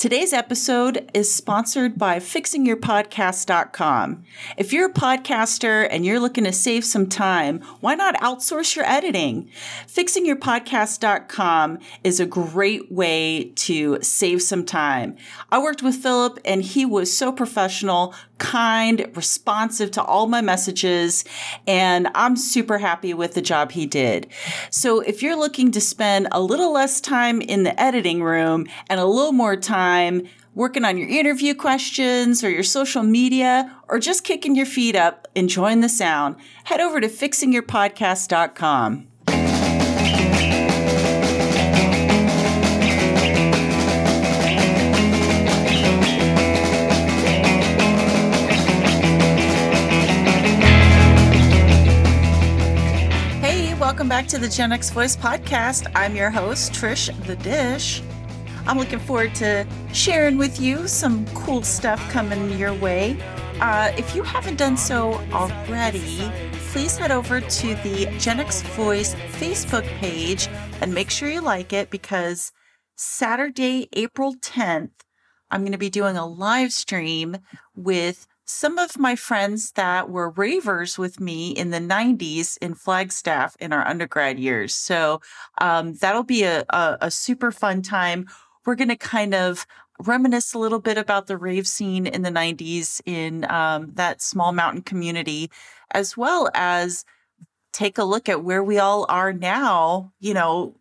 Today's episode is sponsored by fixingyourpodcast.com. If you're a podcaster and you're looking to save some time, why not outsource your editing? Fixingyourpodcast.com is a great way to save some time. I worked with Philip and he was so professional, kind, responsive to all my messages, and I'm super happy with the job he did. So if you're looking to spend a little less time in the editing room and a little more time working on your interview questions or your social media or just kicking your feet up, enjoying the sound, head over to fixingyourpodcast.com. welcome back to the Gen X Voice Podcast. I'm your host, Trish the Dish. I'm looking forward to sharing with you some cool stuff coming your way. Uh, if you haven't done so already, please head over to the Gen X Voice Facebook page and make sure you like it because Saturday, April 10th, I'm going to be doing a live stream with some of my friends that were ravers with me in the 90s in Flagstaff in our undergrad years. So um, that'll be a, a, a super fun time we're going to kind of reminisce a little bit about the rave scene in the 90s in um, that small mountain community, as well as take a look at where we all are now, you know,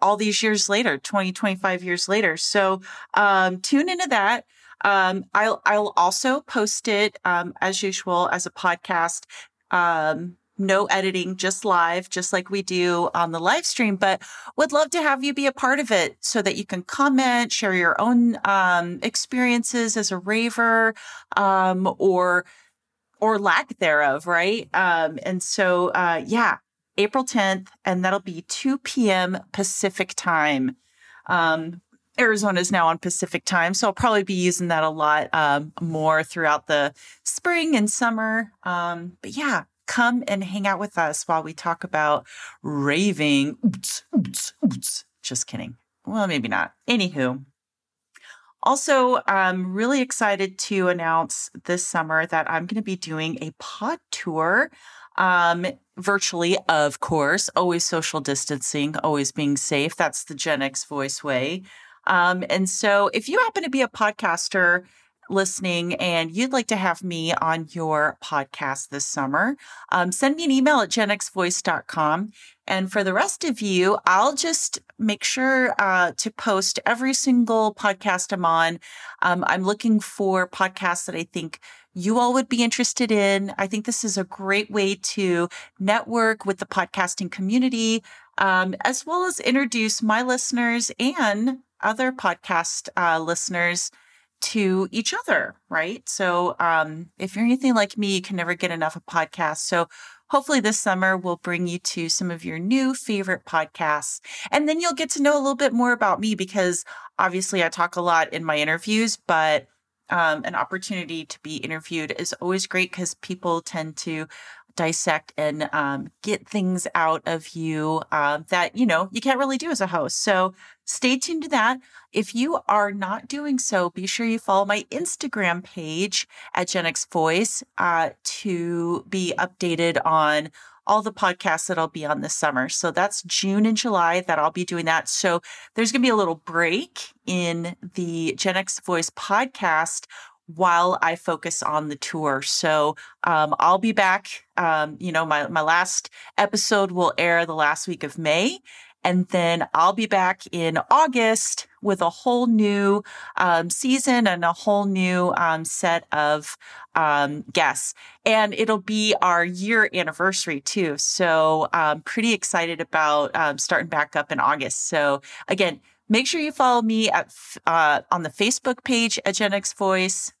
all these years later, 20, 25 years later. So um, tune into that. Um, I'll, I'll also post it um, as usual as a podcast um, no editing, just live, just like we do on the live stream. But would love to have you be a part of it so that you can comment, share your own um, experiences as a raver, um, or or lack thereof, right? Um, and so, uh, yeah, April 10th, and that'll be 2 p.m. Pacific time. Um, Arizona is now on Pacific time, so I'll probably be using that a lot um, more throughout the spring and summer. Um, but yeah, come and hang out with us while we talk about raving. Just kidding. Well, maybe not. Anywho, also, I'm really excited to announce this summer that I'm going to be doing a pod tour um, virtually, of course, always social distancing, always being safe. That's the Gen X voice way. Um, and so, if you happen to be a podcaster listening and you'd like to have me on your podcast this summer, um, send me an email at genxvoice.com. And for the rest of you, I'll just make sure uh, to post every single podcast I'm on. Um, I'm looking for podcasts that I think you all would be interested in. I think this is a great way to network with the podcasting community, um, as well as introduce my listeners and other podcast uh, listeners to each other, right? So, um, if you're anything like me, you can never get enough of podcasts. So, hopefully, this summer will bring you to some of your new favorite podcasts. And then you'll get to know a little bit more about me because obviously I talk a lot in my interviews, but um, an opportunity to be interviewed is always great because people tend to dissect and um, get things out of you uh, that you know you can't really do as a host so stay tuned to that if you are not doing so be sure you follow my instagram page at gen x voice uh, to be updated on all the podcasts that I'll be on this summer. So that's June and July that I'll be doing that. So there's going to be a little break in the Gen X Voice podcast while I focus on the tour. So um, I'll be back. Um, you know, my, my last episode will air the last week of May. And then I'll be back in August with a whole new um, season and a whole new um, set of um, guests. And it'll be our year anniversary too. So I'm pretty excited about um, starting back up in August. So again, make sure you follow me at uh, on the Facebook page at Gen X Voice.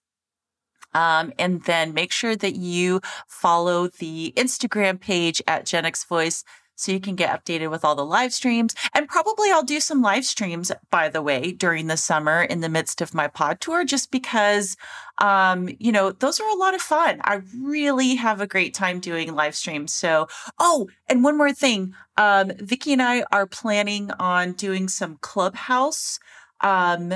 Um, and then make sure that you follow the Instagram page at Gen X Voice so you can get updated with all the live streams. And probably I'll do some live streams, by the way, during the summer in the midst of my pod tour, just because, um, you know, those are a lot of fun. I really have a great time doing live streams. So, oh, and one more thing. Um, Vicki and I are planning on doing some clubhouse, um,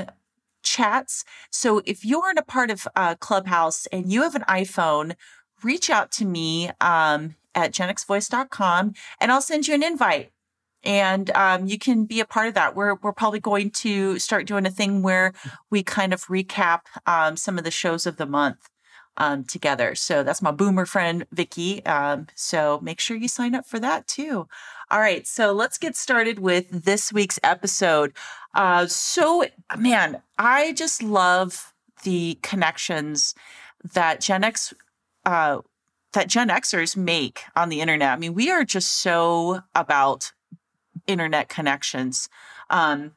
chats. So if you aren't a part of uh, Clubhouse and you have an iPhone, reach out to me um, at genxvoice.com and I'll send you an invite and um, you can be a part of that. We're we're probably going to start doing a thing where we kind of recap um, some of the shows of the month um, together. So that's my boomer friend Vicky. Um, so make sure you sign up for that too. All right, so let's get started with this week's episode. Uh, so man, I just love the connections that Gen X. Uh, that Gen Xers make on the internet. I mean, we are just so about internet connections. Um,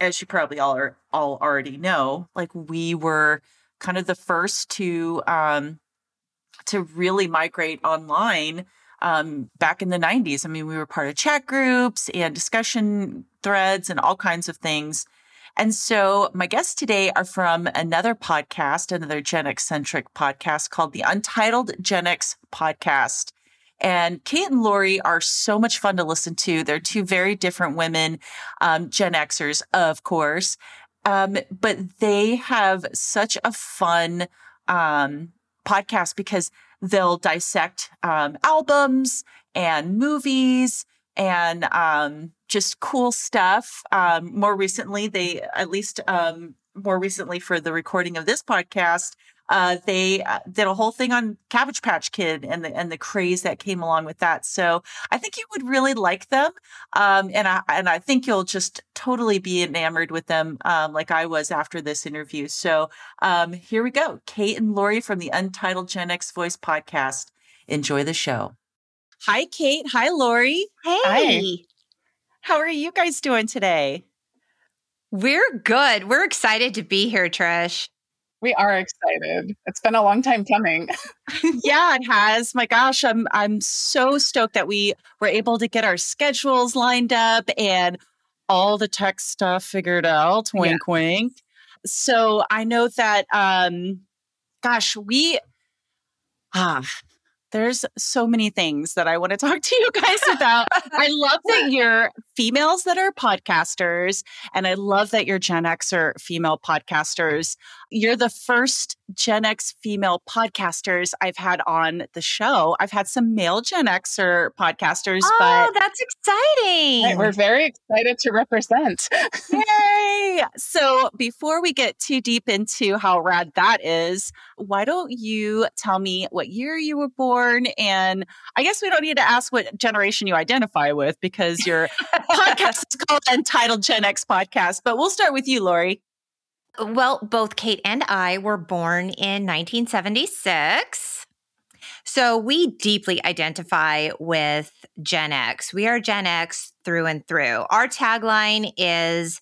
as you probably all are all already know, like we were kind of the first to um, to really migrate online um, back in the 90s. I mean, we were part of chat groups and discussion threads and all kinds of things. And so my guests today are from another podcast, another Gen X centric podcast called the Untitled Gen X Podcast. And Kate and Lori are so much fun to listen to. They're two very different women, um, Gen Xers, of course. Um, but they have such a fun um, podcast because they'll dissect um, albums and movies and um, just cool stuff. Um, more recently, they, at least um, more recently for the recording of this podcast, uh, they uh, did a whole thing on Cabbage Patch Kid and the and the craze that came along with that. So I think you would really like them, um, and I and I think you'll just totally be enamored with them, um, like I was after this interview. So um, here we go, Kate and Lori from the Untitled Gen X Voice podcast. Enjoy the show. Hi, Kate. Hi, Lori. Hey. Hi. How are you guys doing today? We're good. We're excited to be here, Trish. We are excited. It's been a long time coming. yeah, it has. My gosh, I'm I'm so stoked that we were able to get our schedules lined up and all the tech stuff figured out. Wink, yeah. wink. So I know that, um, gosh, we ah, there's so many things that I want to talk to you guys about. I love that you're females that are podcasters, and I love that you're Gen X or female podcasters. You're the first Gen X female podcasters I've had on the show. I've had some male Gen Xer podcasters, oh, but that's exciting. We're very excited to represent. Yay! So before we get too deep into how rad that is, why don't you tell me what year you were born? And I guess we don't need to ask what generation you identify with because your podcast is called Untitled Gen X Podcast. But we'll start with you, Lori. Well, both Kate and I were born in 1976. So we deeply identify with Gen X. We are Gen X through and through. Our tagline is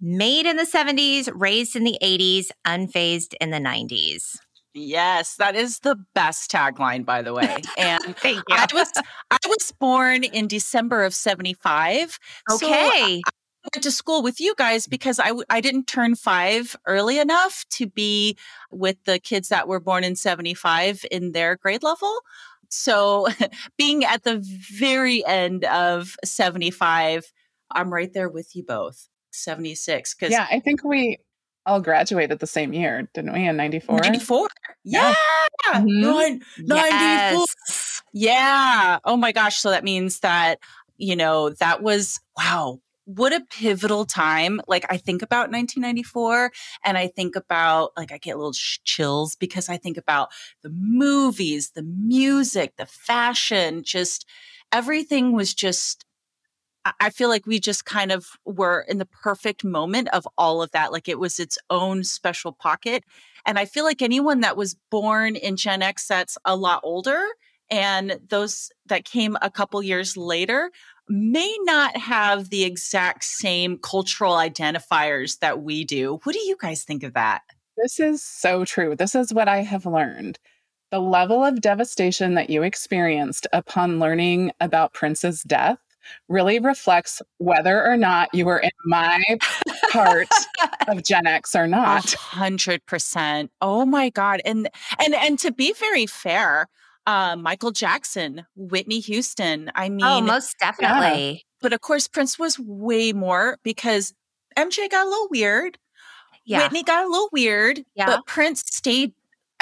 made in the 70s, raised in the 80s, unfazed in the 90s. Yes, that is the best tagline, by the way. And thank you. I was I was born in December of seventy five. Okay. So went to school with you guys mm. because I w- I didn't turn five early enough to be with the kids that were born in 75 in their grade level. So being at the very end of 75, I'm right there with you both. 76. Cause yeah, I think we all graduated the same year, didn't we? In 94? 94. Yeah. yeah. Mm-hmm. 94. Yes. Yeah. Oh my gosh. So that means that, you know, that was, wow, what a pivotal time. Like I think about 1994 and I think about like I get little sh- chills because I think about the movies, the music, the fashion, just everything was just I feel like we just kind of were in the perfect moment of all of that. Like it was its own special pocket. And I feel like anyone that was born in Gen X that's a lot older and those that came a couple years later may not have the exact same cultural identifiers that we do. What do you guys think of that? This is so true. This is what I have learned. The level of devastation that you experienced upon learning about Prince's death really reflects whether or not you were in my part of Gen X or not. hundred percent. Oh my God. And and and to be very fair, uh, Michael Jackson, Whitney Houston. I oh, mean, oh, most definitely. Yeah. But of course, Prince was way more because MJ got a little weird. Yeah. Whitney got a little weird, Yeah. but Prince stayed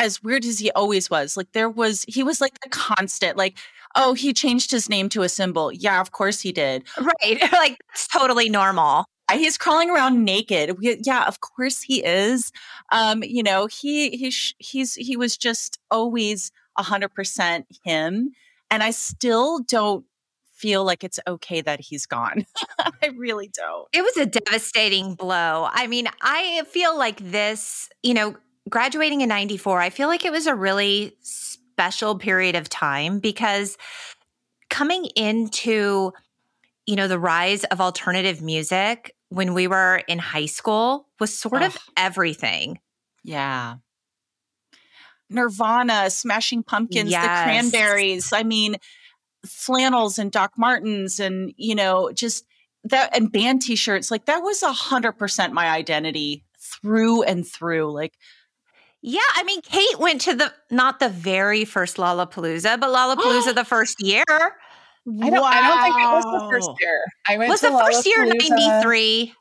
as weird as he always was. Like there was, he was like the constant, like, oh, he changed his name to a symbol. Yeah, of course he did. Right. like it's totally normal. He's crawling around naked. We- Yeah, of course he is. Um, you know, he he sh- he's he was just always a hundred percent him, and I still don't feel like it's okay that he's gone. I really don't. It was a devastating blow. I mean, I feel like this, you know, graduating in 94, I feel like it was a really special period of time because coming into, you know, the rise of alternative music when we were in high school was sort of everything. Yeah. Nirvana, Smashing Pumpkins, Yes. the Cranberries. I mean, flannels and Doc Martens, and you know, just that and band T-shirts. Like that was a hundred percent my identity through and through. Like Yeah, I mean, Kate went to the not the very first Lollapalooza, but Lollapalooza the first year. I don't, I don't think it was the first year. I went Was to the first year 93?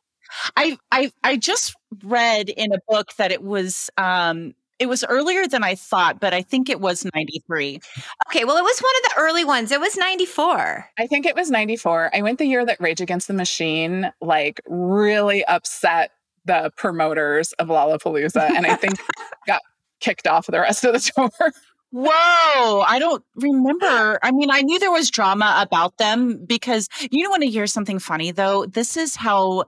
I I I just read in a book that it was um it was earlier than I thought, but I think it was 93. Okay, well, it was one of the early ones. It was 94. I think it was 94. I went the year that Rage Against the Machine like really upset the promoters of Lollapalooza and I think got kicked off the rest of the tour. Whoa, I don't remember. I mean, I knew there was drama about them because you don't want to hear something funny though. This is how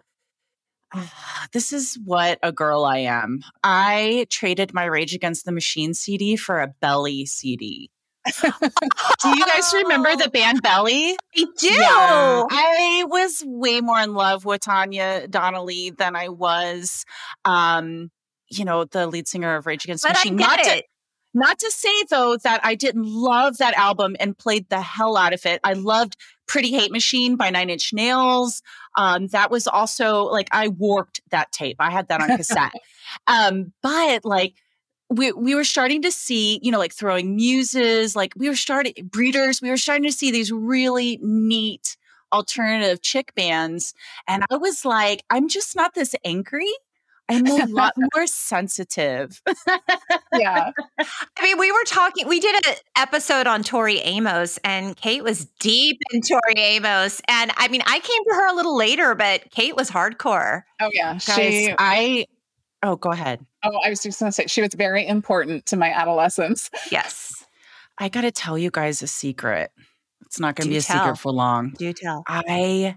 this is what a girl I am. I traded my Rage Against the Machine CD for a Belly CD. Do you guys remember the band Belly? I do. Yeah. I was way more in love with Tanya Donelly than I was, um, you know, the lead singer of Rage Against the Machine. not it. to not to say though that I didn't love that album and played the hell out of it. I loved Pretty Hate Machine by Nine Inch Nails. Um, that was also like I warped that tape. I had that on cassette. um, but like we we were starting to see, you know, like throwing muses, like we were starting breeders, we were starting to see these really neat alternative chick bands. And I was like, I'm just not this angry. I'm a lot more sensitive. yeah. I mean, we were talking, we did an episode on Tori Amos, and Kate was deep in Tori Amos. And I mean, I came to her a little later, but Kate was hardcore. Oh yeah. Guys, She I oh go ahead. Oh, I was just going to say she was very important to my adolescence. Yes. I gotta tell you guys a secret. It's not gonna Do be a tell. secret for long. Do you tell. I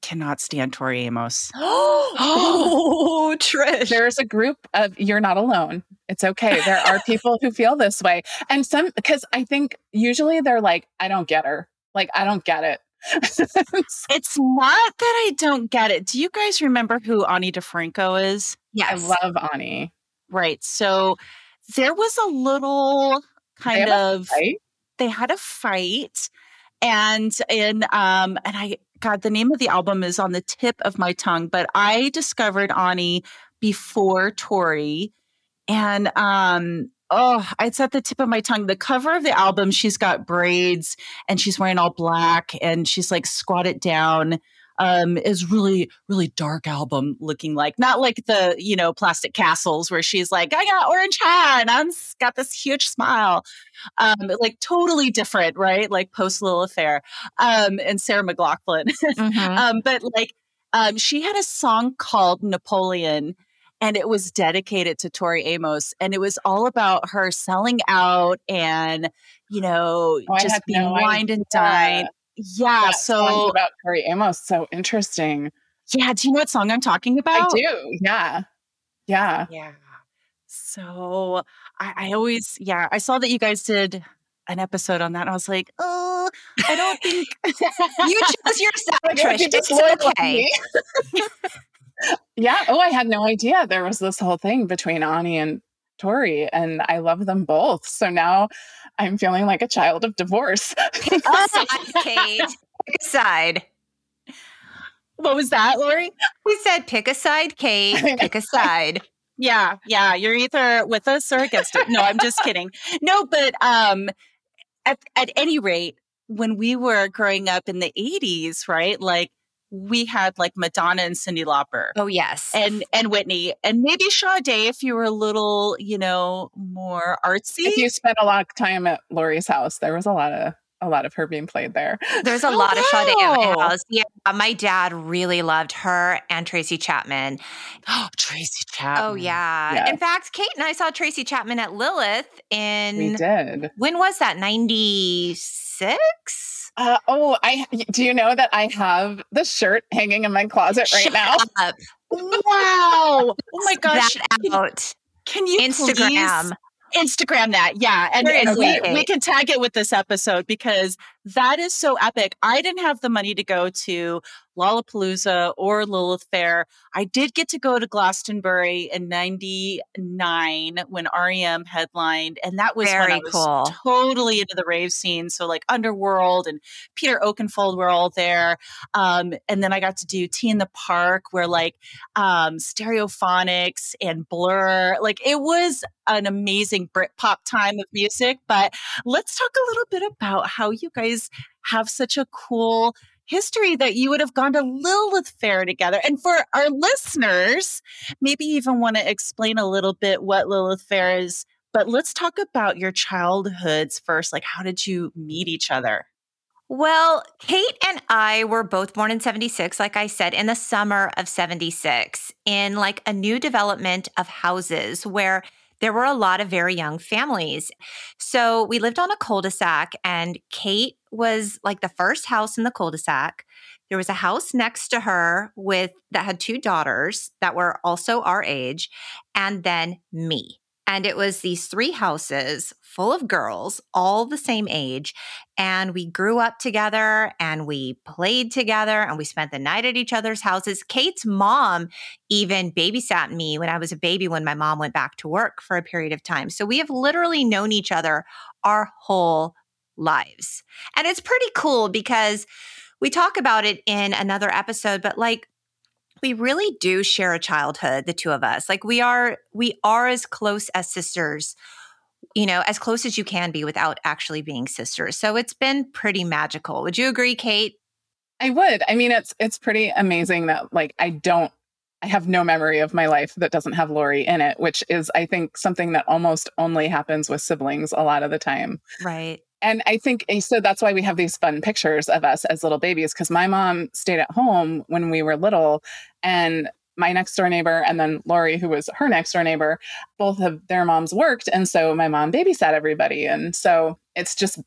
cannot stand Tori Amos. oh, Trish. There's a group of you're not alone. It's okay. There are people who feel this way. And some because I think usually they're like, I don't get her. Like, I don't get it. It's not that I don't get it. Do you guys remember who Ani DiFranco is? I love Ani. Right. So there was a little kind a of they had a fight and in um and I God the name of the album is on the tip of my tongue, but I discovered Ani before Tori and um oh it's at the tip of my tongue. The cover of the album, she's got braids and she's wearing all black and she's like squatted down. Um, is really, really dark album looking like not like the, you know, plastic castles where she's like, I got orange hair and I'm got this huge smile um, like totally different, right? Like post Lilith Fair, um, and Sarah McLachlan. Mhm. um, but like, um, she had a song called Napoleon, and it was dedicated to Tori Amos, and it was all about her selling out and you know Oh, just being no wined and dined. Yeah. That So about Tori Amos, so interesting. yeah, do you know what song I'm talking about? I do. Yeah. Yeah. Yeah. So I, I always, yeah, I saw that you guys did an episode on that. And I was like, oh, I don't think you chose yourself, Like, Trish. you just It's okay. yeah. Oh, I had no idea there was this whole thing between Ani and Tori, and I love them both. So now I'm feeling like a child of divorce. Pick a side, Kate. Pick a side. what was that, Lori? We said pick a side, Kate. Pick a side. Yeah, yeah. You're either with us or against it. No, I'm just kidding. No, but um at at any rate, when we were growing up in the 80s, right? Like we had like Madonna and Cyndi Lauper. Oh yes. And and Whitney and maybe Sade if you were a little, you know, more artsy. If you spent a lot of time at Lori's house, there was a lot of a lot of her being played there. There's a oh, lot wow. of Sade at my house. Yeah, my dad really loved her and Tracy Chapman. Oh, Tracy Chapman. Oh yeah. yeah. In fact, Kate and I saw Tracy Chapman at Lilith in We did. When was that? 96? Uh, oh, I do you know that I have the shirt hanging in my closet right Shut now? Up. wow. Oh my gosh. That out. Can you Instagram? Please? Instagram that. Yeah. And, and we, we can tag it with this episode because that is so epic. I didn't have the money to go to Lollapalooza or Lilith Fair. I did get to go to Glastonbury in 99 when REM headlined. And that was Very when I was cool. totally into the rave scene. So like Underworld and Peter Oakenfold were all there. Um, and then I got to do T in the Park where like um, Stereophonics and Blur, like it was an amazing Britpop time of music. But let's talk a little bit about how you guys have such a cool history that you would have gone to Lilith Fair together. And for our listeners, maybe even want to explain a little bit what Lilith Fair is. But let's talk about your childhoods first. Like, how did you meet each other? Well, Kate and I were both born in 76, like I said, in the summer of 76, in like a new development of houses where there were a lot of very young families. So we lived on a cul de sac, and Kate was like the first house in the cul de sac. There was a house next to her with that had two daughters that were also our age, and then me. And it was these three houses full of girls, all the same age. And we grew up together and we played together and we spent the night at each other's houses. Kate's mom even babysat me when I was a baby when my mom went back to work for a period of time. So we have literally known each other our whole lives. And it's pretty cool because we talk about it in another episode, but like we really do share a childhood the two of us. Like we are we are as close as sisters you know as close as you can be without actually being sisters. So it's been pretty magical. Would you agree kate? I would. I mean it's it's pretty amazing that like i don't I have no memory of my life that doesn't have Lori in it, which is, I think, something that almost only happens with siblings a lot of the time. Right. And I think eh, so that's why we have these fun pictures of us as little babies because my mom stayed at home when we were little and my next door neighbor and then Lori, who was her next door neighbor, both of their moms worked. And so my mom babysat everybody. And so it's just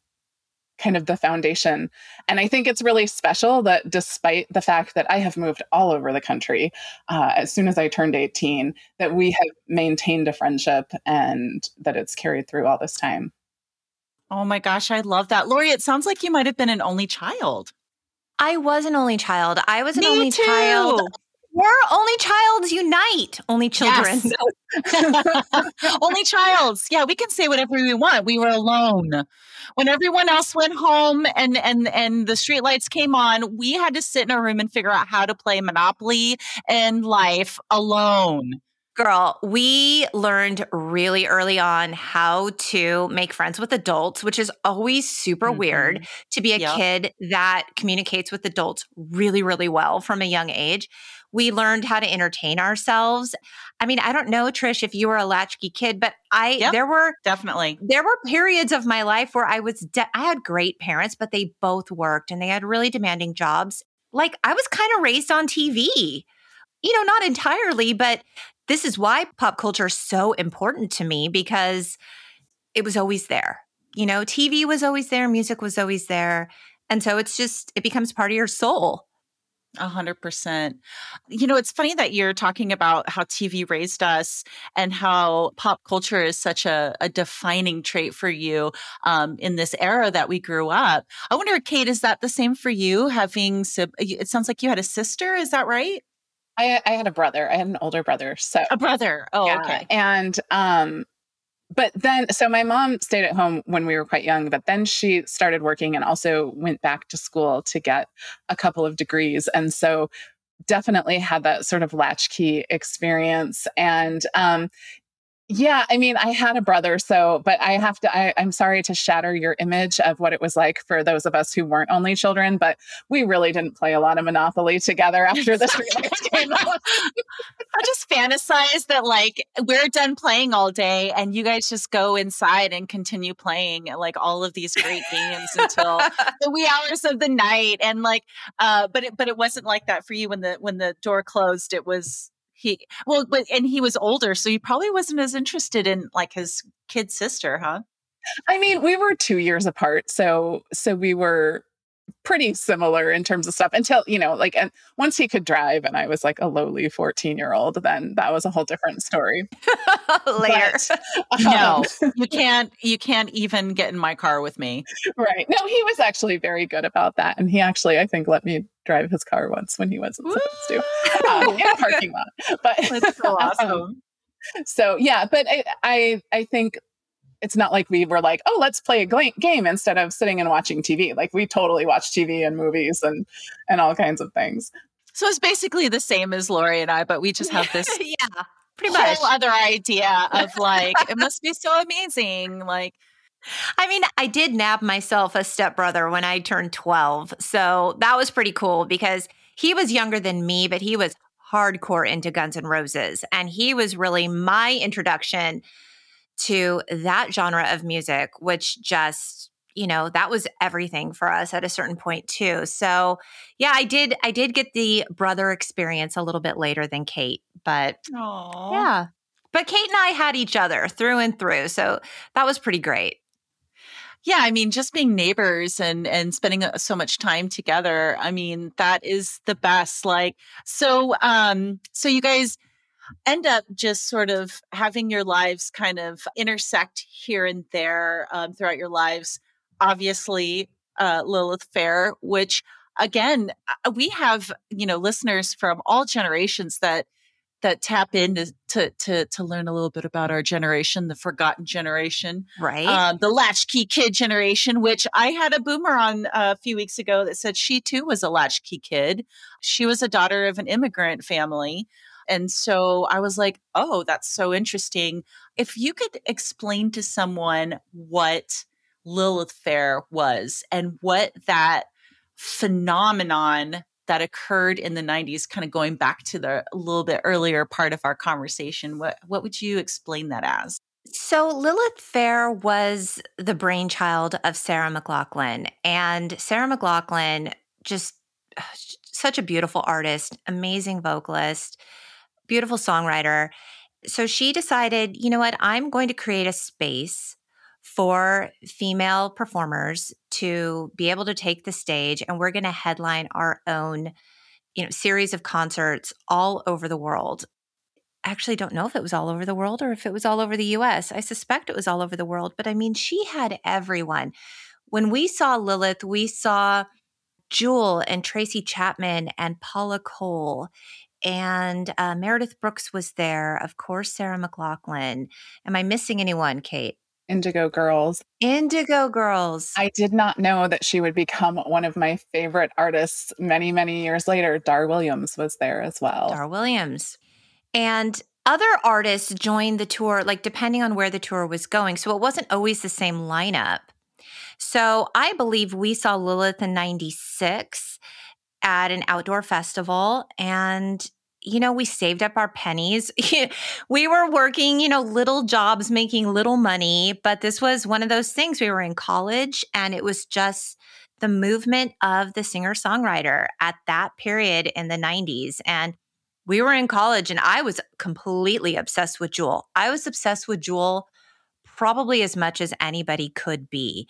kind of the foundation. And I think it's really special that despite the fact that I have moved all over the country uh, as soon as I turned 18, that we have maintained a friendship and that it's carried through all this time. Oh my gosh, I love that. Lori, it sounds like you might have been an only child. I was an only child. I was an Me only too. child. We're only childs unite. Only children. Yes. only childs. Yeah, we can say whatever we want. We were alone. When everyone else went home and and and the streetlights came on, we had to sit in a room and figure out how to play Monopoly and life alone. Girl, we learned really early on how to make friends with adults, which is always super mm-hmm. weird to be a yep. kid that communicates with adults really, really well from a young age. We learned how to entertain ourselves. I mean, I don't know, Trish, if you were a latchkey kid, but I yep, there were definitely there were periods of my life where I was de- I had great parents, but they both worked and they had really demanding jobs. Like I was kind of raised on TV you know, not entirely, but this is why pop culture is so important to me because it was always there. You know, TV was always there, music was always there. And so it's just, it becomes part of your soul. A hundred percent. You know, it's funny that you're talking about how TV raised us and how pop culture is such a, a defining trait for you um, in this era that we grew up. I wonder, Kate, is that the same for you? Having, it sounds like you had a sister. Is that right? I, I had a brother. I had an older brother. So a brother. Oh, yeah. okay. And um, but then so my mom stayed at home when we were quite young, but then she started working and also went back to school to get a couple of degrees. And so definitely had that sort of latchkey experience. And um, Yeah, I mean, I had a brother, so, but I have to, I, I'm sorry to shatter your image of what it was like for those of us who weren't only children, but we really didn't play a lot of Monopoly together after this. I just fantasize that like we're done playing all day and you guys just go inside and continue playing like all of these great games until the wee hours of the night. And like, uh, but it, but it wasn't like that for you when the, when the door closed, it was, he well but and he was older so he probably wasn't as interested in like his kid sister huh? I mean we were two years apart so so we were pretty similar in terms of stuff until you know like and once he could drive and i was like a lowly 14 year old then that was a whole different story. Later. But, um, no you can't you can't even get in my car with me. Right. No he was actually very good about that and he actually i think let me drive his car once when he wasn't supposed to um, in a parking lot. But that's so awesome. um, so yeah but I, I i think it's not like we were like, oh, let's play a game instead of sitting and watching TV. Like we totally watch TV and movies and and all kinds of things. So it's basically the same as Lori and I, but we just have this yeah, pretty whole much other idea of like it must be so amazing. Like I mean, I did nab myself a stepbrother when I turned 12. So that was pretty cool because he was younger than me, but he was hardcore into Guns N' Roses. And he was really my introduction to that genre of music, which just you know that was everything for us at a certain point too. So yeah i did i did get the brother experience a little bit later than kate but Aww. yeah. But kate and i had each other through and through so that was pretty great. Yeah i mean just being neighbors and and spending uh, so much time together i mean that is the best like so um so you guys end up just sort of having your lives kind of intersect here and there um, throughout your lives. Obviously, uh, Lilith Fair, which again, uh, we have you know listeners from all generations that that tap in to, to to to, learn a little bit about our generation, the forgotten generation, right? Um, the latchkey kid generation, which I had a boomer on a few weeks ago that said she too was a latchkey kid. She was a daughter of an immigrant family. And so I was like, oh, that's so interesting. If you could explain to someone what Lilith Fair was and what that phenomenon that occurred in the 90s kind of going back to the a little bit earlier part of our conversation what what would you explain that as so lilith fair was the brainchild of sarah mclachlan and sarah mclachlan just such a beautiful artist amazing vocalist beautiful songwriter. So she decided, you know what, I'm going to create a space for female performers to be able to take the stage and we're going to headline our own you know series of concerts all over the world I actually don't know if it was all over the world or if it was all over the US. I suspect it was all over the world, but I mean, she had everyone. When we saw Lilith, we saw Jewel and Tracy Chapman and Paula Cole and uh, Meredith Brooks was there. Of course, Sarah McLachlan. Am I missing anyone, Kate? Indigo Girls. Indigo Girls. I did not know that she would become one of my favorite artists many, many years later. Dar Williams was there as well. Dar Williams. And other artists joined the tour, like depending on where the tour was going. So it wasn't always the same lineup. So I believe we saw Lilith in 96 at an outdoor festival and you know, we saved up our pennies. we were working, you know, little jobs, making little money, but this was one of those things. We were in college and it was just the movement of the singer songwriter at that period in the 90s. And we were in college and I was completely obsessed with Jewel. I was obsessed with Jewel probably as much as anybody could be.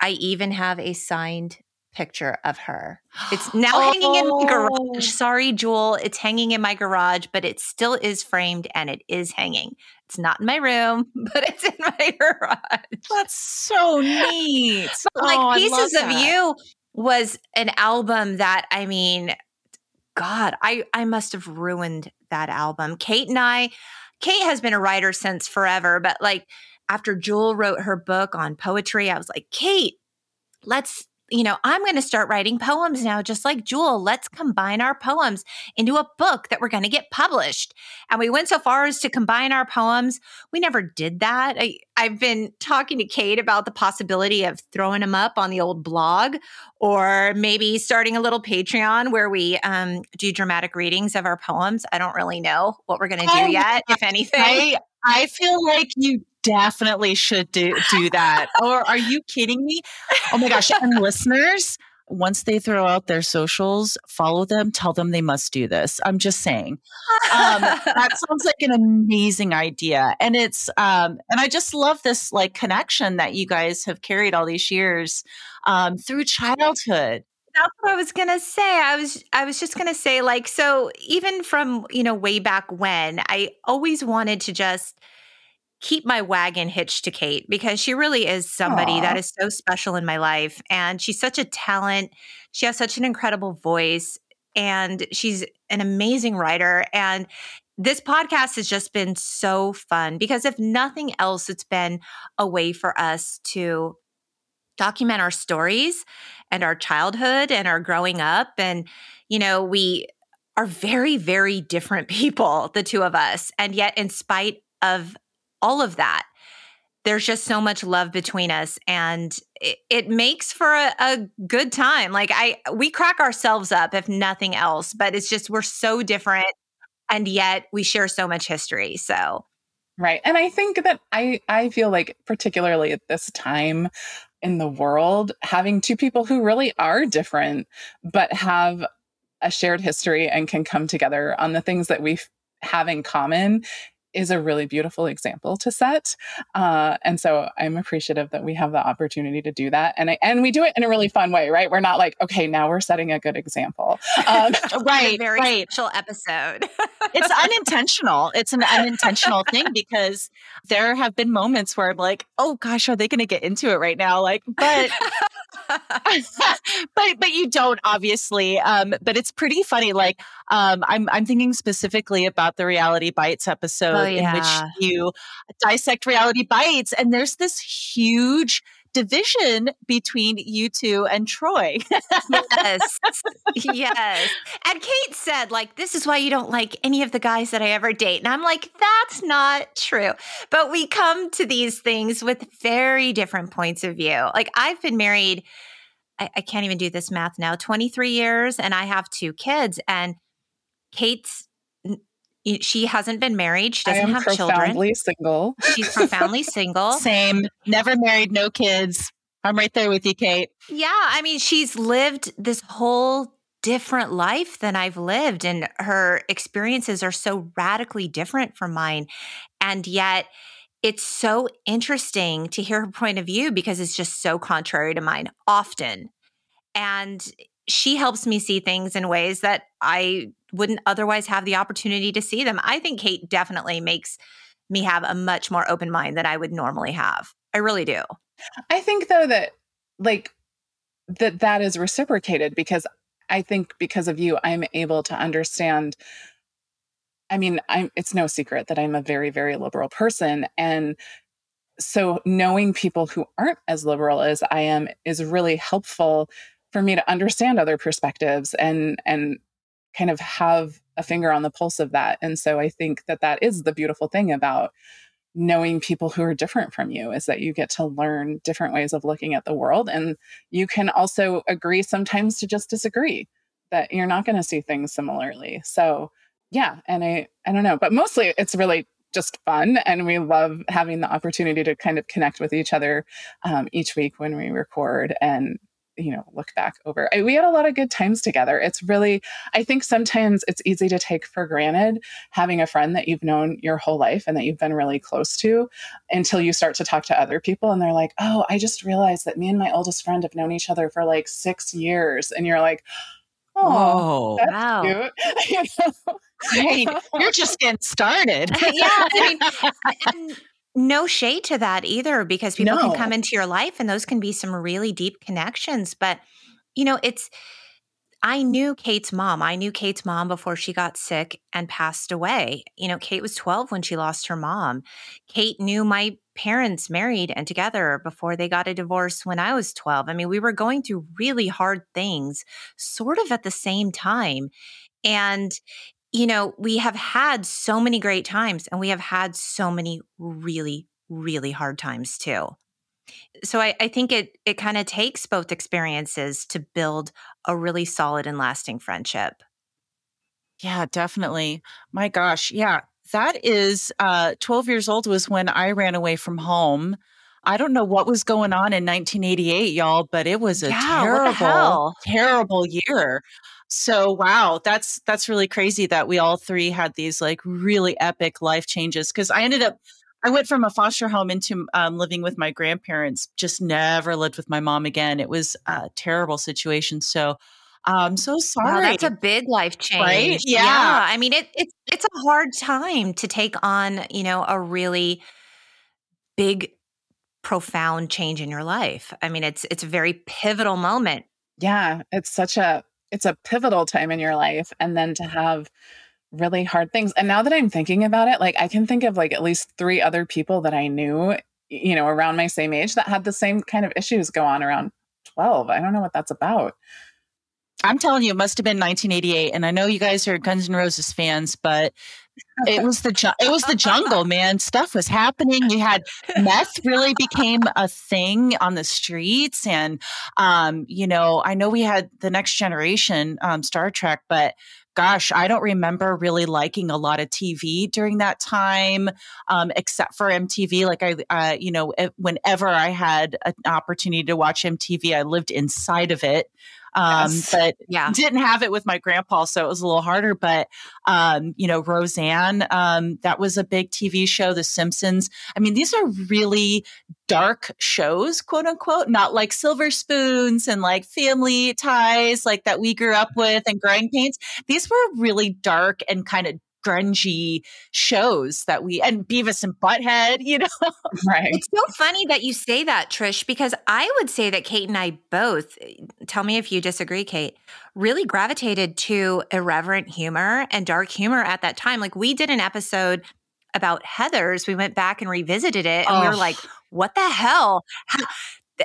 I even have a signed picture of her. It's now oh. hanging in my oh. garage. Oh. Sorry, Jewel. It's hanging in my garage, but it still is framed and it is hanging. It's not in my room, but it's in my garage. That's so neat. But like oh, Pieces of You was an album that I mean, God, I I must have ruined that album. Kate and I, Kate has been a writer since forever, but like after Jewel wrote her book on poetry, I was like, Kate, let's you know, I'm going to start writing poems now, just like Jewel. Let's combine our poems into a book that we're going to get published. And we went so far as to combine our poems. We never did that. I, I've been talking to Kate about the possibility of throwing them up on the old blog or maybe starting a little Patreon where we um, do dramatic readings of our poems. I don't really know what we're going to do yet, if anything. I, I feel like you definitely should do, do that. or are you kidding me? Oh my gosh. And listeners, once they throw out their socials, follow them, tell them they must do this. I'm just saying. Um, that sounds like an amazing idea. And it's, um, and I just love this like connection that you guys have carried all these years um, through childhood that's what I was gonna say. I was I was just gonna say, like, so even from you know way back when, I always wanted to just keep my wagon hitched to Kate because she really is somebody Aww. that is so special in my life. And she's such a talent. She has such an incredible voice and she's an amazing writer. And this podcast has just been so fun because if nothing else, it's been a way for us to document our stories and our childhood and our growing up. And, you know, we are very, very different people, the two of us. And yet, in spite of all of that. There's just so much love between us and it, it makes for a, a, good time. Like i we crack ourselves up if nothing else but it's just we're so different and yet we share so much history so. Right and i think that i i feel like particularly at this time in the world having two people who really are different but have a shared history and can come together on the things that we have in common is a really beautiful example to set. Uh, and so I'm appreciative that we have the opportunity to do that. And I, and we do it in a really fun way, right? We're not like, okay, now we're setting a good example. Um, right. very right. special episode. it's unintentional. It's an unintentional thing because there have been moments where I'm like, oh gosh, are they going to get into it right now? Like, but but but you don't obviously. Um, but it's pretty funny. Like um, I'm I'm thinking specifically about the Reality Bites episode oh, yeah. in which you dissect Reality Bites, and there's this huge division between you two and Troy. yes. Yes. And Kate said, like, this is why you don't like any of the guys that I ever date. And I'm like, that's not true. But we come to these things with very different points of view. Like, I've been married, I, I can't even do this math now, 23 years, and I have two kids. And Kate's she hasn't been married. She doesn't have children. She's profoundly single. She's profoundly single. Same. Never married, no kids. I'm right there with you, Kate. Yeah, I mean, she's lived this whole different life than I've lived, and her experiences are so radically different from mine. And yet, it's so interesting to hear her point of view because it's just so contrary to mine often. And she helps me see things in ways that I wouldn't otherwise have the opportunity to see them. I think Kate definitely makes me have a much more open mind than I would normally have. I really do. I think though that like that that is reciprocated because I think because of you I'm able to understand I mean, I'm it's no secret that I'm a very very liberal person and so knowing people who aren't as liberal as I am is really helpful for me to understand other perspectives and and kind of have a finger on the pulse of that. And so I think that that is the beautiful thing about knowing people who are different from you is that you get to learn different ways of looking at the world and you can also agree sometimes to just disagree that you're not going to see things similarly. So, yeah, and I I don't know, but mostly it's really just fun and we love having the opportunity to kind of connect with each other um, each week when we record and you know look back over we had a lot of good times together it's really i think sometimes it's easy to take for granted having a friend that you've known your whole life and that you've been really close to until you start to talk to other people and they're like oh i just realized that me and my oldest friend have known each other for like six years and you're like oh wow you know? Great. You're just getting started. yeah. I mean, no shade to that either because people no. can come into your life and those can be some really deep connections but you know it's I knew Kate's mom. I knew Kate's mom before she got sick and passed away. You know, Kate was 12 when she lost her mom. Kate knew my parents married and together before they got a divorce when I was 12. I mean, we were going through really hard things sort of at the same time. And, you know, we have had so many great times and we have had so many really, really hard times too. So I, I think it it kind of takes both experiences to build a really solid and lasting friendship. Yeah, definitely. My gosh. Yeah. That is uh 12 years old was when I ran away from home. I don't know what was going on in 1988, y'all, but it was a Yeah, terrible, terrible year. So wow, that's that's really crazy that we all three had these like really epic life changes. Cause I ended up I went from a foster home into um, living with my grandparents. Just never lived with my mom again. It was a terrible situation. So I'm so sorry. Wow, that's a big life change. Right? Yeah. Yeah. I mean, it, it's it's a hard time to take on, you know, a really big, profound change in your life. I mean, it's it's a very pivotal moment. Yeah, it's such a it's a pivotal time in your life and then to have really hard things. And now that I'm thinking about it, like I can think of like at least 3 other people that I knew, you know, around my same age that had the same kind of issues go on around 12. I don't know what that's about. I'm telling you, it must have been 1988. And I know you guys are Guns N' Roses fans, but it was the ju- it was the jungle, man. Stuff was happening. You had meth really became a thing on the streets, and um, you know, I know we had the Next Generation, um, Star Trek, but gosh, I don't remember really liking a lot of TV during that time, um, except for MTV. Like I, uh, you know, whenever I had an opportunity to watch MTV, I lived inside of it. Um, Yes. but Yeah. didn't have it with my grandpa, so it was a little harder. But um, you know, Roseanne, um, that was a big TV show. The Simpsons. I mean, these are really dark shows, quote unquote, not like Silver Spoons and like Family Ties, like that we grew up with, and Growing Pains. These were really dark and kind of grungy shows that we and Beavis and Butthead, you know. Right. It's so funny that you say that, Trish, because I would say that Kate and I both, tell me if you disagree, Kate, really gravitated to irreverent humor and dark humor at that time. Like we did an episode about Heathers. We went back and revisited it and we were Oh. like, what the hell?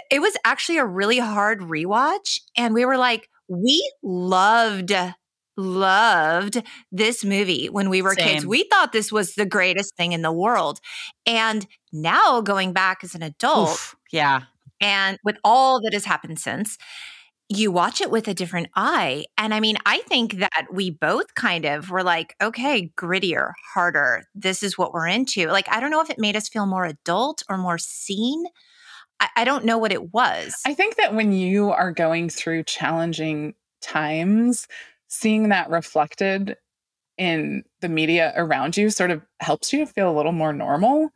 It was actually a really hard rewatch. And we were like, we loved, loved this movie when we were kids. We thought this was the greatest thing in the world. And now going back as an adult Oof, yeah. and with all that has happened since, you watch it with a different eye. And I mean, I think that we both kind of were like, okay, grittier, harder. This is what we're into. Like, I don't know if it made us feel more adult or more seen. I, I don't know what it was. I think that when you are going through challenging times, seeing that reflected in the media around you sort of helps you feel a little more normal,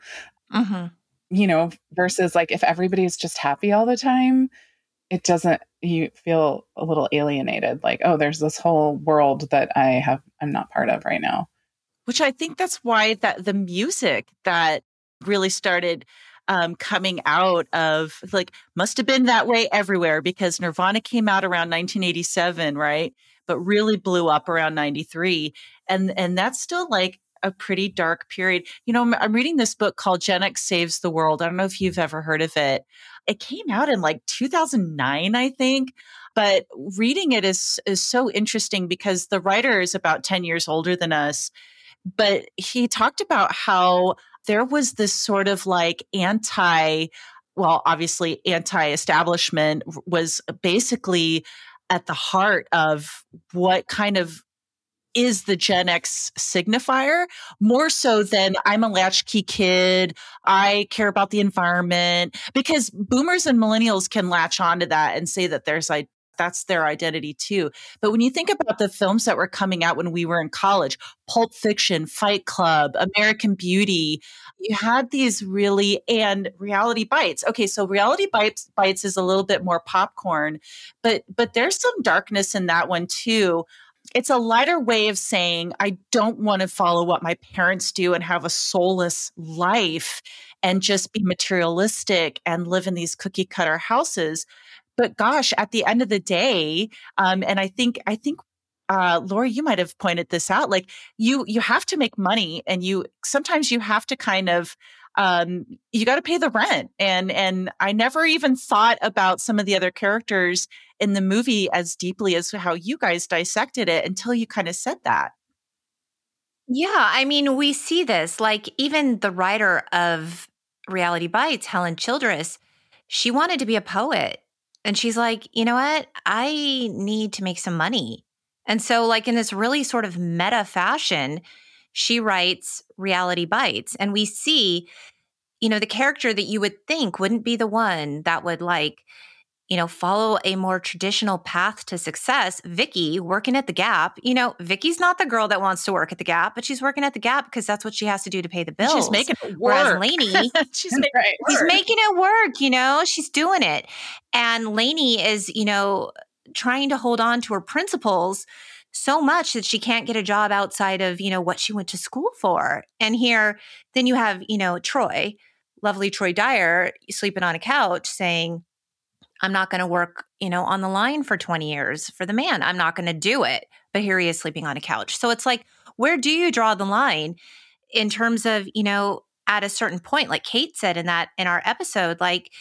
Mhm. you know, versus like if everybody's just happy all the time, it doesn't, you feel a little alienated. Like, oh, there's this whole world that I have, I'm not part of right now. which I think that's why that the music that really started um, coming out of like must have been that way everywhere because Nirvana came out around 1987, right? But really blew up around 93, and and that's still like a pretty dark period. You know, I'm, I'm reading this book called Gen X Saves the World. I don't know if you've ever heard of it. It came out in like 2009, I think but reading it is is so interesting because the writer is about 10 years older than us but he talked about how there was this sort of like anti well obviously anti-establishment was basically at the heart of what kind of is the Gen X signifier more so than I'm a latchkey kid. I care about the environment because boomers and millennials can latch onto that and say that there's like that's their identity too. But when you think about the films that were coming out when we were in college, Pulp Fiction, Fight Club, American Beauty, you had these really and Reality Bites. Okay, so Reality Bites Bites is a little bit more popcorn, but but there's some darkness in that one too it's a lighter way of saying I don't want to follow what my parents do and have a soulless life and just be materialistic and live in these cookie cutter houses. But gosh, at the end of the day, um, and I think I think uh, Lori, you might have pointed this out. Like you, you have to make money, and you sometimes you have to kind of um, you got to pay the rent. And and I never even thought about some of the other characters in the movie as deeply as how you guys dissected it until you kind of said that. Yeah, I mean, we see this like even the writer of Reality Bites, Helen Childress, she wanted to be a poet. And she's like, you know what? I need to make some money. And so, like, in this really sort of meta fashion, she writes Reality Bites. And we see, you know, the character that you would think wouldn't be the one that would, like, you know, follow a more traditional path to success. Vicky working at the Gap, you know, Vicky's not the girl that wants to work at the Gap, but she's working at the Gap because that's what she has to do to pay the bills. She's making it work. Whereas Lainey, she's making right. it work. She's making it work, you know, she's doing it. And Lainey is, you know, trying to hold on to her principles so much that she can't get a job outside of, you know, what she went to school for. And here, then you have, you know, Troy, lovely Troy Dyer, sleeping on a couch saying, I'm not going to work, you know, on the line for 20 years for the man. I'm not going to do it. But here he is sleeping on a couch. So it's like, where do you draw the line in terms of, you know, at a certain point, like Kate said in that in our episode, like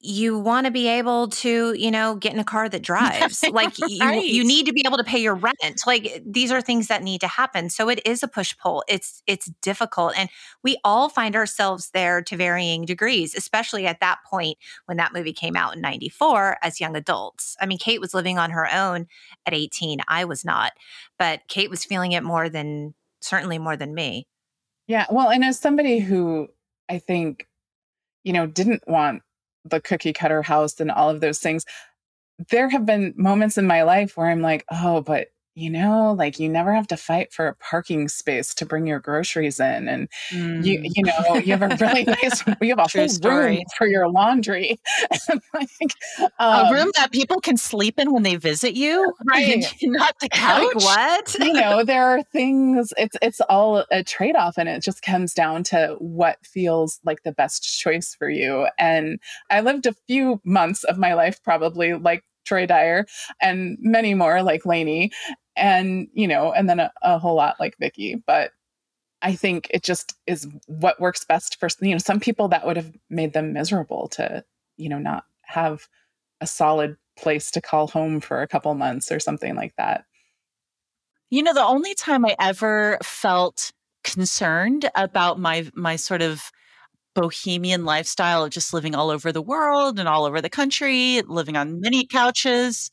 you want to be able to, you know, get in a car that drives. Like you, you need to be able to pay your rent. Like these are things that need to happen. So it is a push pull. It's it's difficult, and we all find ourselves there to varying degrees, especially at that point when that movie came out in '94 as young adults. I mean, Kate was living on her own at 18. I was not, but Kate was feeling it more than certainly more than me. Yeah, well, and as somebody who I think, you know, didn't want the cookie cutter house and all of those things. There have been moments in my life where I'm like, oh, but you know, like you never have to fight for a parking space to bring your groceries in, and mm. you, you know, you have a really nice, you have a True whole story. room for your laundry, like, um, a room that people can sleep in when they visit you, right? Not the couch. Like what? you know, there are things. It's it's all a trade off, and it just comes down to what feels like the best choice for you. And I lived a few months of my life probably like Troy Dyer and many more like Lainey and you know and then a, a whole lot like Vicky but I think it just is what works best for you know some people that would have made them miserable to you know not have a solid place to call home for a couple months or something like that. You know the only time I ever felt concerned about my my sort of bohemian lifestyle of just living all over the world and all over the country, living on many couches.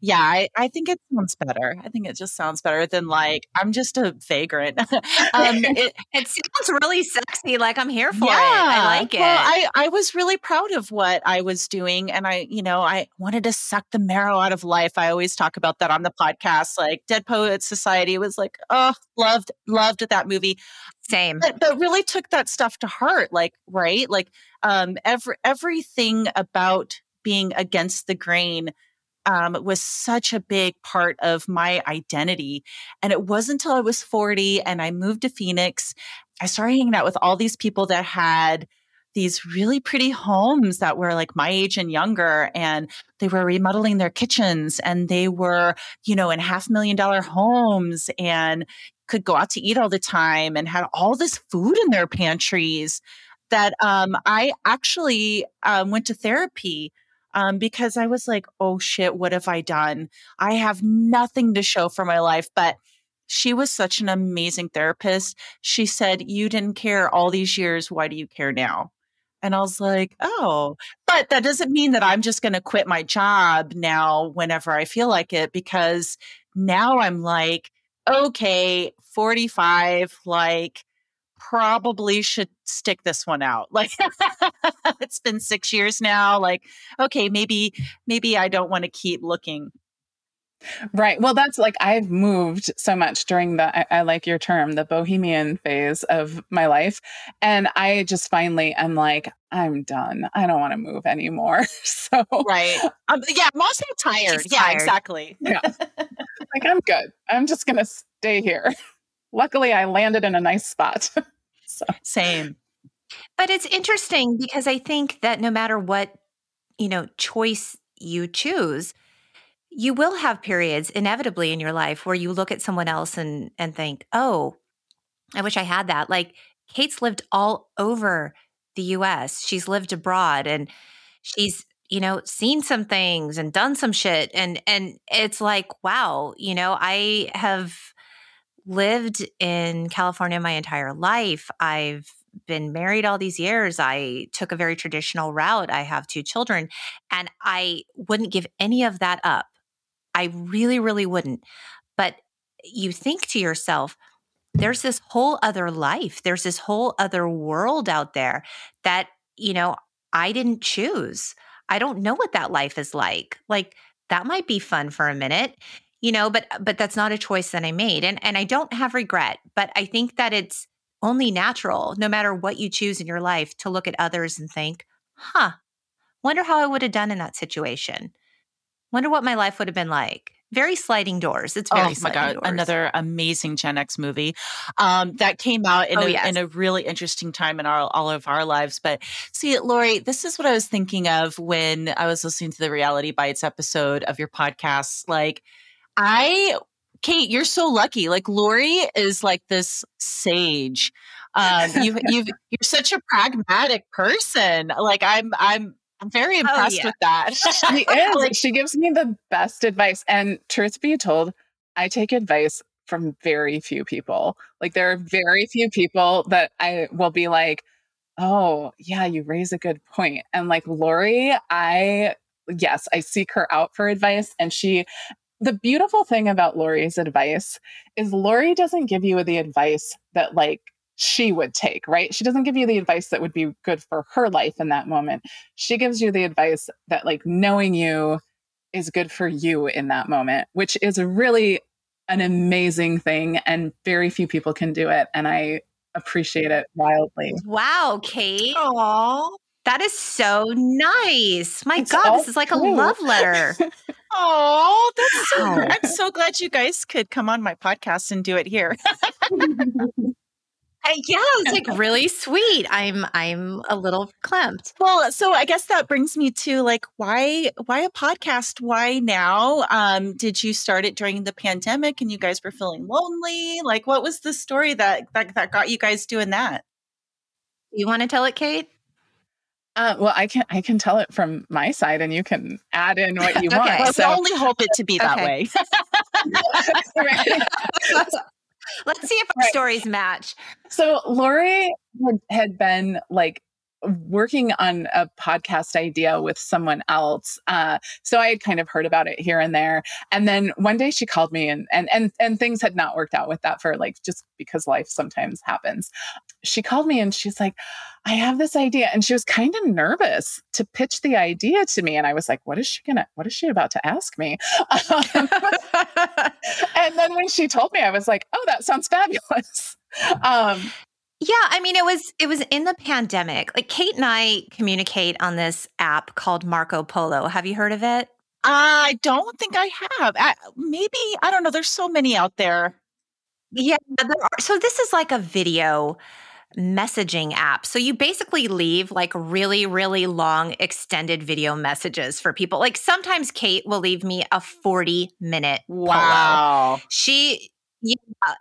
Yeah, I, I think it sounds better. I think it just sounds better than like I'm just a vagrant. um, it, it sounds really sexy. Like I'm here for yeah, it. I like it. Well, I I was really proud of what I was doing, and I you know I wanted to suck the marrow out of life. I always talk about that on the podcast. Like Dead Poets Society was like, oh, loved loved that movie. Same. But, but really took that stuff to heart. Like right, like um, every everything about being against the grain um, was such a big part of my identity. And it wasn't until I was 40 and I moved to Phoenix, I started hanging out with all these people that had these really pretty homes that were like my age and younger and they were remodeling their kitchens and they were you know in half million dollar homes and could go out to eat all the time and had all this food in their pantries that um, i actually um, went to therapy um, because I was like, oh shit, what have I done? I have nothing to show for my life. But she was such an amazing therapist. She said, You didn't care all these years. Why do you care now? And I was like, oh, but that doesn't mean that I'm just going to quit my job now whenever I feel like it, because now I'm like, okay, 45, like, probably should stick this one out. Like it's been 6 years now, like okay, maybe maybe I don't want to keep looking. Right. Well, that's like I've moved so much during the, I, I, like your term, the bohemian phase of my life. And I just finally am like, I'm done. I don't want to move anymore. so, right. Um, yeah. I'm also tired. She's yeah, tired. exactly. yeah. Like, I'm good. I'm just going to stay here. Luckily, I landed in a nice spot. so. Same. But it's interesting because I think that no matter what you know, choice you choose, you will have periods inevitably in your life where you look at someone else and and think, "Oh, I wish I had that." Like Kate's lived all over the US. She's lived abroad and she's, you know, seen some things and done some shit and and it's like, wow, you know, I have lived in California my entire life. I've been married all these years. I took a very traditional route. I have two children, and I wouldn't give any of that up. I really, really wouldn't. But you think to yourself, there's this whole other life, there's this whole other world out there that, you know, I didn't choose. I don't know what that life is like. Like, that might be fun for a minute you know but but that's not a choice that i made and and i don't have regret but i think that it's only natural, no matter what you choose in your life, to look at others and think, huh, wonder how I would have done in that situation. Wonder what my life would have been like. Very sliding doors. It's very oh my god, doors. another amazing Gen X movie um, that came out in, oh, a, yes. in a really interesting time in our, all of our lives. But see, Lori, this is what I was thinking of when I was listening to the Reality Bites episode of your podcast. Like, I Kate, you're so lucky. Like Lori is like this sage. Um, you you you're such a pragmatic person. Like I'm I'm I'm very Oh, impressed yeah. with that. She is. Like- she gives me the best advice. And truth be told, I take advice from very few people. Like there are very few people that I will be like, oh, yeah, you raise a good point. And like Lori, I, yes, I seek her out for advice. And she, the beautiful thing about Lori's advice is Lori doesn't give you the advice that like she would take, right? She doesn't give you the advice that would be good for her life in that moment. She gives you the advice that like knowing you is good for you in that moment, which is really an amazing thing and very few people can do it and I appreciate it wildly. Wow, Kate. Aw. That is so nice. My It's God, this is like a love letter. Oh, that's so Wow. I'm so glad you guys could come on my podcast and do it here. Uh, yeah, it's like really sweet. I'm I'm a little clamped. Well, so I guess that brings me to like why why a podcast? Why now? Um, did you start it during the pandemic and you guys were feeling lonely? Like what was the story that that, that got you guys doing that? You want to tell it, Kate? Uh, well, I can I can tell it from my side, and you can add in what you Okay. want. Well, So, we only hope it to be that Okay. way. Let's see if our Right. stories match. so Lori had been like working on a podcast idea with someone else. Uh, so I had kind of heard about it here and there. And then one day she called me and and and and things had not worked out with that for like just because life sometimes happens. She called me and she's like, I have this idea. And she was kind of nervous to pitch the idea to me. And I was like, what is she gonna what is she about to ask me? Um, and then when she told me, I was like, oh, that sounds fabulous. Um, Yeah, I mean it was it was in the pandemic. Like Kate and I communicate on this app called Marco Polo. Have you heard of it? I don't think I have. I, maybe I don't know. There's so many out there. Yeah, there are, so this is like a video messaging app. So you basically leave like really really long extended video messages for people. Like sometimes Kate will leave me a 40 minute polo. Wow. She yeah,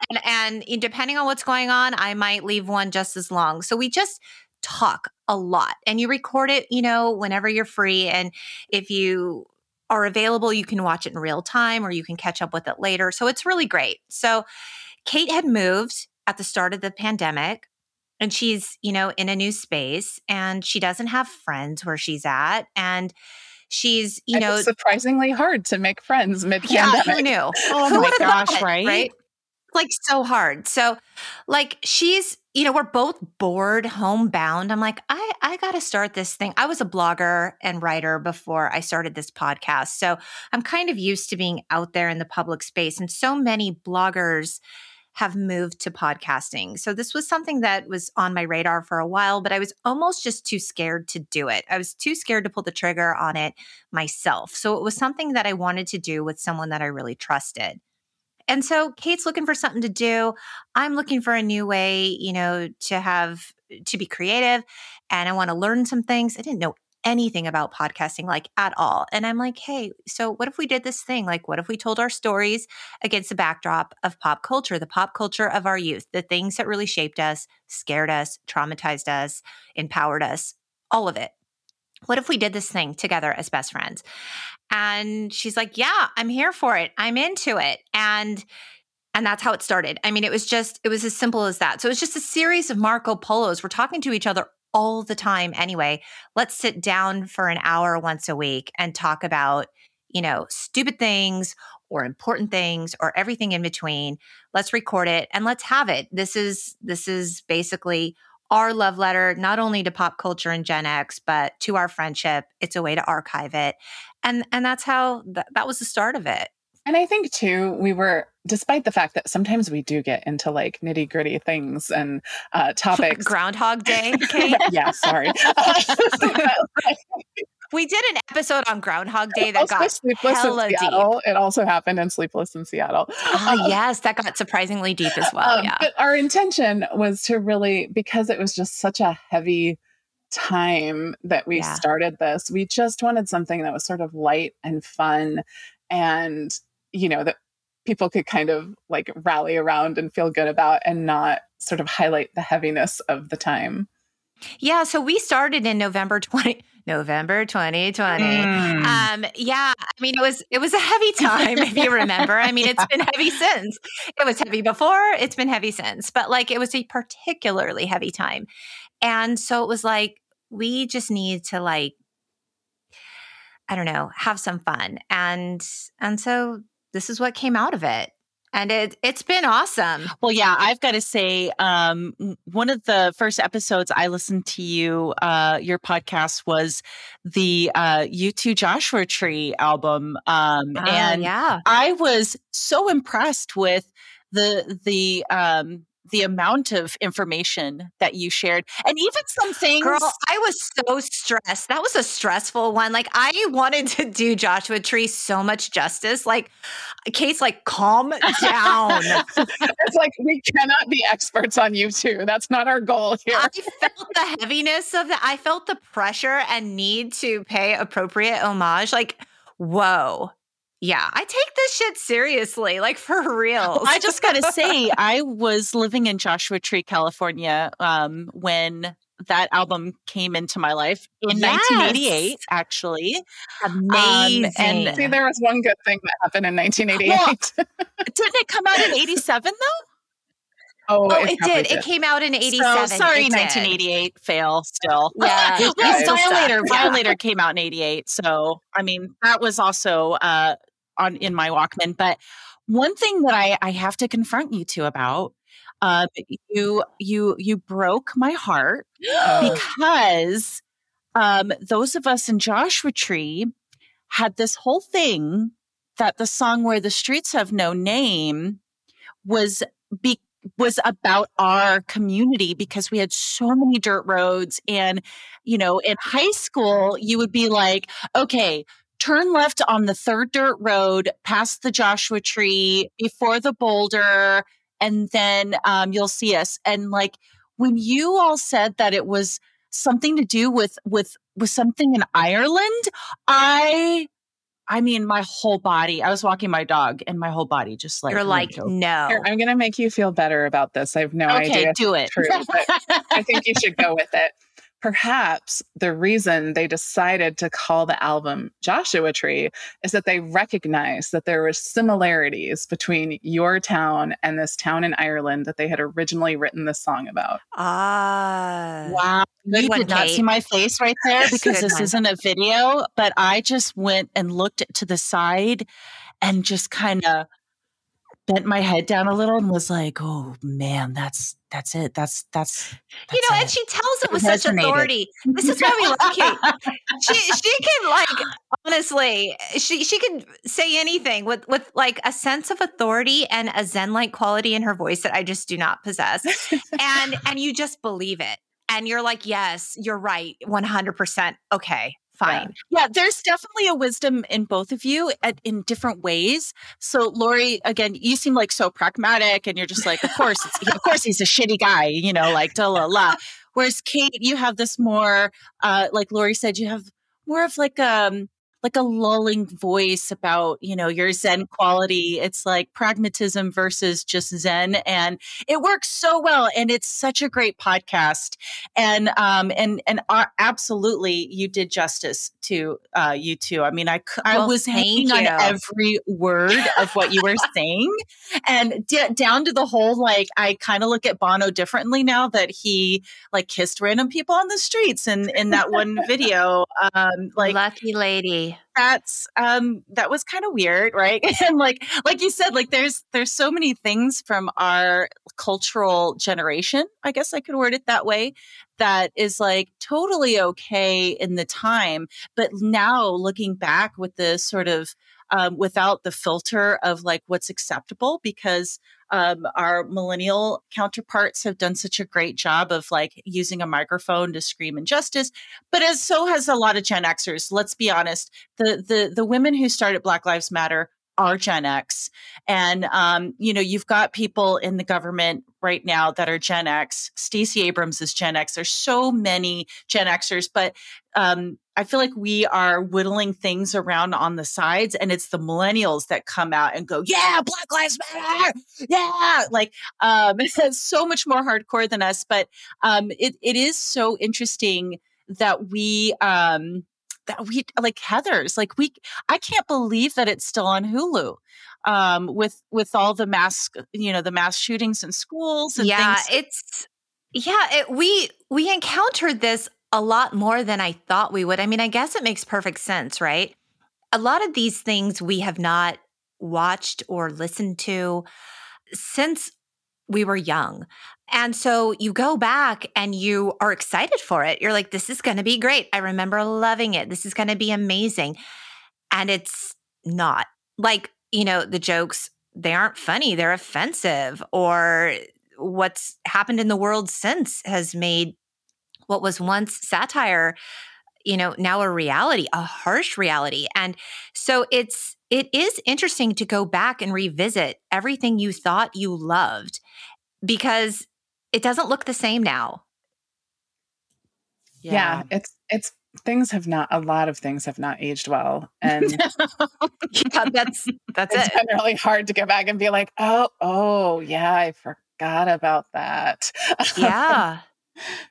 and and eh, depending on what's going on, I might leave one just as long. So we just talk a lot and you record it, you know, whenever you're free and if you are available, you can watch it in real time or you can catch up with it later. So it's really great. So Kate had moved at the start of the pandemic and she's, you know, in a new space and she doesn't have friends where she's at and she's, you and know, it's surprisingly hard to make friends mid yeah, pandemic. who knew? Oh Who my gosh, it, right? Right? Like so hard. So like she's, you know, we're both bored, homebound. I'm like, I I gotta start this thing. I was a blogger and writer before I started this podcast. So I'm kind of used to being out there in the public space. And so many bloggers have moved to podcasting. So this was something that was on my radar for a while, but I was almost just too scared to do it. I was too scared to pull the trigger on it myself. So it was something that I wanted to do with someone that I really trusted. And so Kate's looking for something to do. I'm looking for a new way, you know, to have to be creative and I want to learn some things. I didn't know anything about podcasting, like at all. And I'm like, hey, so what if we did this thing? Like, what if we told our stories against the backdrop of pop culture, the pop culture of our youth, the things that really shaped us, scared us, traumatized us, empowered us, all of it? What if we did this thing together as best friends? And she's like, yeah, I'm here for it. I'm into it. And and that's how it started. I mean, it was just, it was as simple as that. So it was just a series of Marco Polos. We're talking to each other all the time anyway. Let's sit down for an hour once a week and talk about, you know, stupid things or important things or everything in between. Let's record it and let's have it. This is this is basically our love letter not only to pop culture and Gen X but to our friendship. It's a way to archive it. And and that's how th- that was the start of it. And I think too, we were, despite the fact that sometimes we do get into like nitty gritty things and uh, topics. Groundhog Day, yeah, sorry. we did an episode on Groundhog Day that got Sleepless hella in Seattle. Deep. It also happened in Sleepless in Seattle. Oh, yes, that got surprisingly deep as well. Um, yeah. But our intention was to really, because it was just such a heavy time that we yeah. started this, we just wanted something that was sort of light and fun and you know, that people could kind of like rally around and feel good about and not sort of highlight the heaviness of the time. Yeah, so we started in November 20 November 2020. Mm. Um yeah, I mean it was it was a heavy time if you remember. I mean it's been heavy since. It was heavy before, it's been heavy since, but like it was a particularly heavy time. And so it was like we just need to like I don't know, have some fun. And and so this is what came out of it and it it's been awesome. Well, yeah, I've got to say, um, one of the first episodes I listened to you, uh, your podcast was the uh, U2 Joshua Tree album, um, uh, and yeah, I was so impressed with the the um, the amount of information that you shared and even some things girl i was so stressed. That was a stressful one like i wanted to do joshua tree so much justice like Kate's like calm down. It's like we cannot be experts on U2 that's not our goal here. I felt the heaviness of that i felt the pressure and need to pay appropriate homage like whoa yeah, I take this shit seriously, like for real. I just got to say, I was living in Joshua Tree, California, um, when that album came into my life in yes. 1988, actually. Amazing. Um, and see, there was one good thing that happened in 1988. Well, didn't it come out in 87 though? Oh, oh it, it did. did. It came out in 87. So, sorry, it 1988 did. fail still. Yeah. well, Violator, Violator came out in 88. So, I mean, that was also uh, on in my Walkman. But one thing that I, I have to confront you two about, um, you you you broke my heart because um, those of us in Joshua Tree had this whole thing that the song "Where the Streets Have No Name" was be was about our community because we had so many dirt roads and you know in high school you would be like okay turn left on the third dirt road past the Joshua tree before the boulder, and then um, you'll see us. And like when you all said that it was something to do with with with something in Ireland, I I mean, my whole body. I was walking my dog, and my whole body just like you're like, no. Here, I'm going to make you feel better about this. I have no okay, idea. do it. True, I think you should go with it perhaps the reason they decided to call the album Joshua Tree is that they recognized that there were similarities between your town and this town in Ireland that they had originally written this song about. Ah. Wow. Good you one, did not see my face right there because this one. isn't a video, but I just went and looked to the side and just kind of bent my head down a little and was like, "Oh man, that's that's it. That's that's, that's you know." it. And she tells it with such authority. This is why we like it. She she can like honestly, she she can say anything with with like a sense of authority and a zen like quality in her voice that I just do not possess. and and you just believe it, and you're like, "Yes, you're right, one hundred percent. Okay, fine. Yeah. yeah. there's definitely a wisdom in both of you at, in different ways. So, Lori, again, you seem like so pragmatic, and you're just like, of course, of course, he's a shitty guy, you know, like da la la. Whereas Kate, you have this more, uh, like Lori said, you have more of like um like a lulling voice about you know your zen quality. It's like pragmatism versus just zen and it works so well and it's such a great podcast. And um and and uh, absolutely you did justice to uh U2. I mean i i well, was hanging you. on every word of what you were saying and d- down to the whole like i kind of look at bono differently now that he like kissed random people on the streets and in that one video. Um like lucky lady that's um that was kind of weird right? And like like you said like there's there's so many things from our cultural generation i guess i could word it that way that is like totally okay in the time but now looking back with the sort of um, without the filter of like what's acceptable because um, our millennial counterparts have done such a great job of like using a microphone to scream injustice, but as so has a lot of Gen Xers. Let's be honest, the the the women who started Black Lives Matter are Gen X. And, um, you know, you've got people in the government right now that are Gen X. Stacey Abrams is Gen X. There's so many Gen Xers, but um, I feel like we are whittling things around on the sides, and it's the millennials that come out and go, "Yeah, Black Lives Matter, yeah!" Like um, it's so much more hardcore than us, but um, it it is so interesting that we um, that we like Heathers. Like we, I can't believe that it's still on Hulu um, with with all the mass, you know, the mass shootings in schools. yeah, things. it's yeah. It, we we encountered this a lot more than I thought we would. I mean, I guess it makes perfect sense, right? A lot of these things we have not watched or listened to since we were young. And so you go back and you are excited for it. You're like, this is going to be great. I remember loving it. This is going to be amazing. And it's not. Like, you know, the jokes, they aren't funny, they're offensive, or what's happened in the world since has made what was once satire you know now a reality a harsh reality and so it's it is interesting to go back and revisit everything you thought you loved because it doesn't look the same now. Yeah. yeah, it's it's things have not a lot of things have not aged well and yeah, that's that's it's it. been really hard to go back and be like oh oh yeah i forgot about that yeah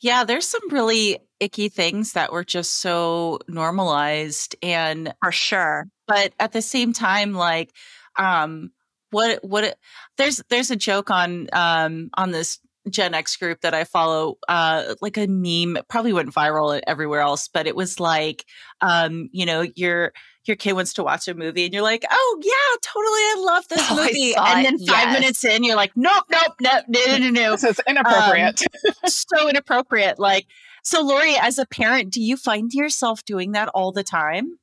yeah there's some really icky things that were just so normalized and for sure. but at the same time like um what what there's there's a joke on um on this Gen X group that I follow, uh, like a meme, probably went viral everywhere else, but it was like, um, you know, your your kid wants to watch a movie and you're like, oh yeah, totally, I love this oh, movie, and then five yes. minutes in, you're like, nope, nope, nope, no, no, no, no. this is inappropriate. Um, so inappropriate. Like, so Lori, as a parent, do you find yourself doing that all the time?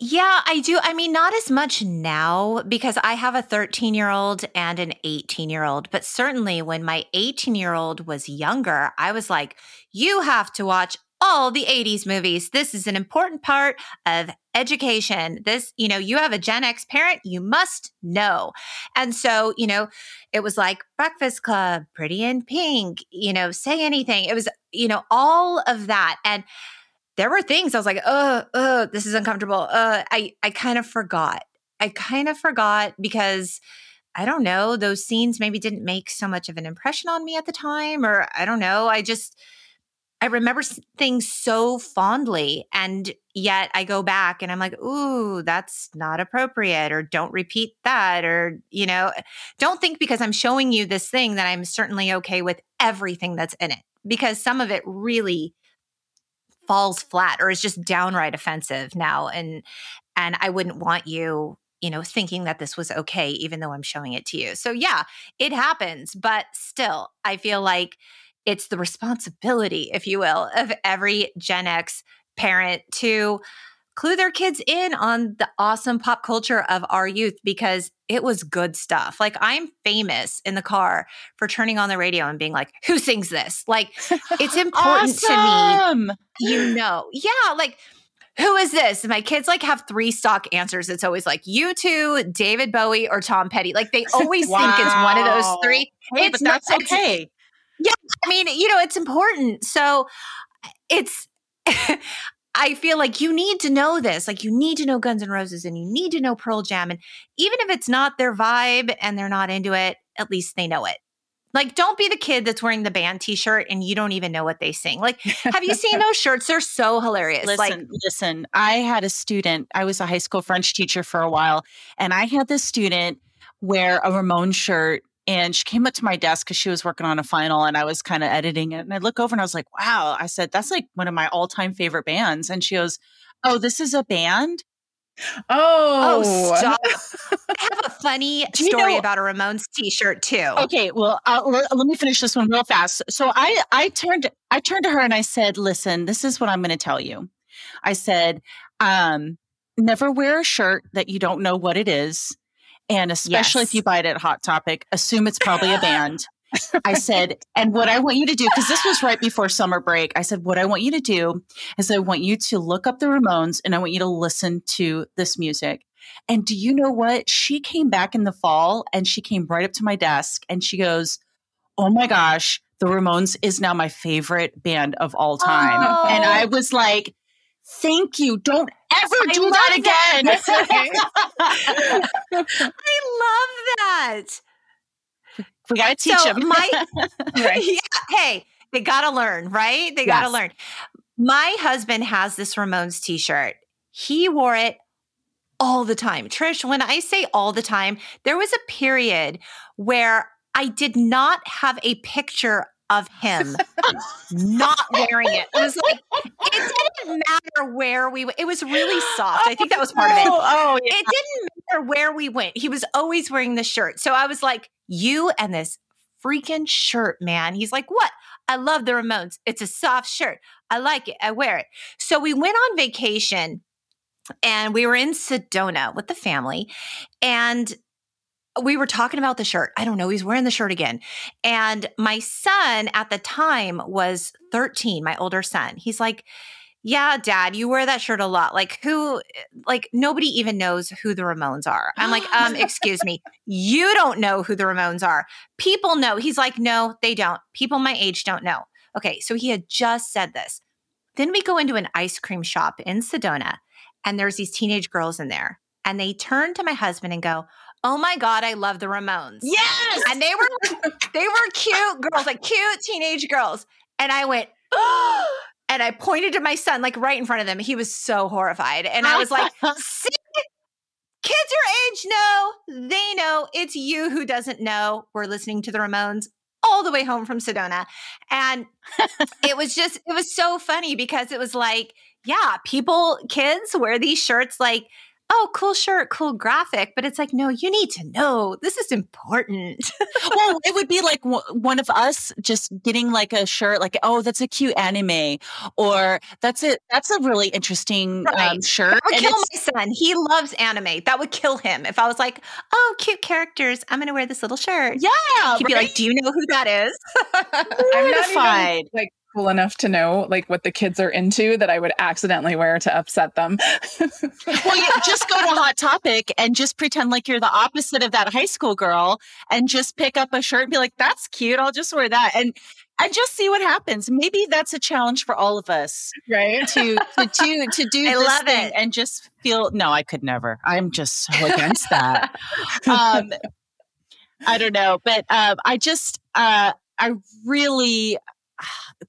Yeah, I do. I mean, not as much now because I have a 13 year old and an 18 year old. But certainly when my 18 year old was younger, I was like, you have to watch all the 80s movies. This is an important part of education. This, you know, you have a Gen X parent, you must know. And so, you know, it was like Breakfast Club, Pretty in Pink, you know, say anything. It was, you know, all of that. And there were things I was like, oh, oh, this is uncomfortable. Uh, I, I kind of forgot. I kind of forgot because I don't know, those scenes maybe didn't make so much of an impression on me at the time, or I don't know. I just, I remember things so fondly. And yet I go back and I'm like, ooh, that's not appropriate, or don't repeat that, or, you know, don't think because I'm showing you this thing that I'm certainly okay with everything that's in it, because some of it really falls flat or is just downright offensive now and and I wouldn't want you you know thinking that this was okay even though I'm showing it to you. So yeah, it happens, but still I feel like it's the responsibility if you will of every Gen X parent to clue their kids in on the awesome pop culture of our youth because it was good stuff. Like I'm famous in the car for turning on the radio and being like, "Who sings this?" Like it's important awesome. to me. You know, yeah, like who is this? And my kids like have three stock answers. It's always like U2, David Bowie, or Tom Petty. Like they always wow. think it's one of those three. Hey, it's but that's not, okay. Yeah, I mean, you know, it's important. So it's I feel like you need to know this. Like you need to know Guns N' Roses and you need to know Pearl Jam. And even if it's not their vibe and they're not into it, at least they know it. Like, don't be the kid that's wearing the band T-shirt and you don't even know what they sing. Like, have you seen those shirts? They're so hilarious. Listen, like, listen. I had a student. I was a high school French teacher for a while, and I had this student wear a Ramon shirt. And she came up to my desk because she was working on a final, and I was kind of editing it. And I look over and I was like, "Wow!" I said, "That's like one of my all-time favorite bands." And she goes, "Oh, this is a band." Oh, oh, stop. I have a funny Do you story know- about a Ramones t-shirt too. Okay, well, uh, let, let me finish this one real fast. So I, I turned, I turned to her and I said, "Listen, this is what I'm going to tell you." I said, um, "Never wear a shirt that you don't know what it is, and especially Yes. if you buy it at Hot Topic, assume it's probably a band." I said, and what I want you to do, because this was right before summer break, I said, what I want you to do is I want you to look up the Ramones and I want you to listen to this music. And do you know what? She came back in the fall and she came right up to my desk and she goes, Oh my gosh, the Ramones is now my favorite band of all time. Oh. And I was like, Thank you. Don't ever I do that again. I love that. we got to teach so them. my Right. yeah, hey, they gotta learn, right? They gotta Yes. learn. My husband has this Ramones t-shirt. He wore it all the time. Trish, when I say all the time, there was a period where I did not have a picture of him not wearing it. It was like it didn't matter where we went. It was really soft. I think that was part of it Oh, oh, yeah. it didn't matter where we went. He was always wearing the shirt. So I was like, you and this freaking shirt, man. He's like, what? I love the Ramones. It's a soft shirt. I like it. I wear it. So we went on vacation and we were in Sedona with the family and we were talking about the shirt. I don't know. He's wearing the shirt again. And my son at the time was 13, my older son. He's like, yeah, dad, you wear that shirt a lot. Like who like nobody even knows who the Ramones are. I'm like, um, excuse me. You don't know who the Ramones are. People know. He's like, no, they don't. People my age don't know. Okay, so he had just said this. Then we go into an ice cream shop in Sedona, and there's these teenage girls in there. And they turn to my husband and go, Oh my God, I love the Ramones. yes. And they were they were cute girls, like cute teenage girls. And I went, and I pointed to my son, like right in front of them. He was so horrified. And I was like, see, kids your age know, they know it's you who doesn't know. We're listening to the Ramones all the way home from Sedona. And it was just, it was so funny because it was like, yeah, people, kids wear these shirts like, oh, cool shirt, cool graphic. But it's like, no, you need to know this is important. well, it would be like w- one of us just getting like a shirt, like, oh, that's a cute anime, or that's it. That's a really interesting um, shirt. That would and kill my son. He loves anime. That would kill him if I was like, oh, cute characters. I'm going to wear this little shirt. yeah, He'd be like, do you know who that is? I'm not even like cool enough to know like what the kids are into that I would accidentally wear to upset them. well, you just go to Hot Topic and just pretend like you're the opposite of that high school girl, and just pick up a shirt and be like, "That's cute. I'll just wear that." And and just see what happens. Maybe that's a challenge for all of us right? to to to, to do I love it. and just feel. No, I could never. I'm just so against that. um, I don't know, but um, I just uh, I really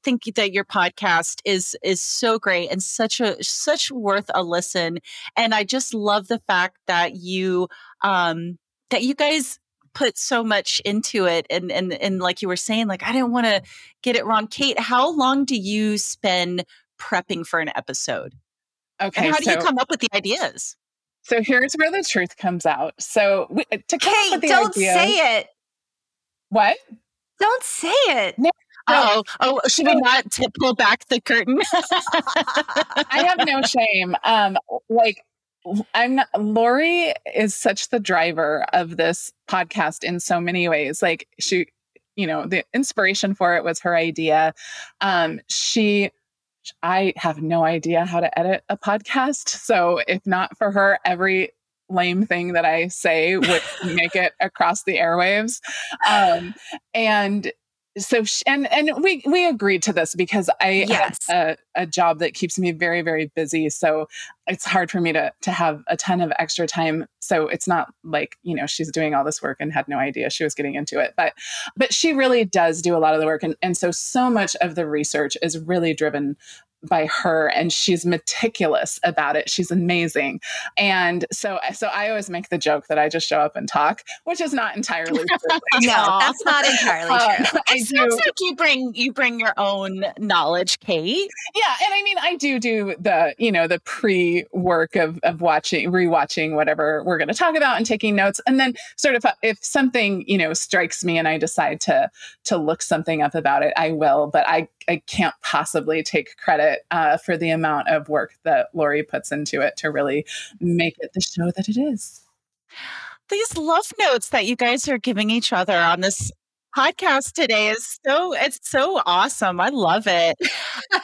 think that your podcast is is so great and such a such worth a listen. And I just love the fact that you um, that you guys put so much into it and and and like you were saying like I didn't want to get it wrong Kate how long do you spend prepping for an episode Okay. and how do so, you come up with the ideas so here's where the truth comes out. So we, to come up Kate, with the don't idea, say it. What? Don't say it. Oh, oh, should we not t- pull back the curtain? I have no shame. Um, like I'm not, Lori is such the driver of this podcast in so many ways. Like she, you know, the inspiration for it was her idea. Um, she, I have no idea how to edit a podcast. So if not for her, every lame thing that I say would make it across the airwaves. Um, and so she, and and we we agreed to this because I yes. have a, a job that keeps me very very busy. So it's hard for me to to have a ton of extra time. So it's not like you know she's doing all this work and had no idea she was getting into it. But but she really does do a lot of the work. And and so so much of the research is really driven by her and she's meticulous about it. She's amazing. And so so i always make the joke that i just show up and talk which is not entirely true no that's not entirely uh, true. It sounds like you bring you bring your own knowledge kate. Yeah and i mean i do do the you know the pre work of of watching rewatching whatever we're going to talk about and taking notes. And then sort of uh, if something you know strikes me and i decide to to look something up about it i will. But i i can't possibly take credit uh, for the amount of work that Lori puts into it to really make it the show that it is. These love notes that you guys are giving each other on this podcast today is so it's so awesome. I love it.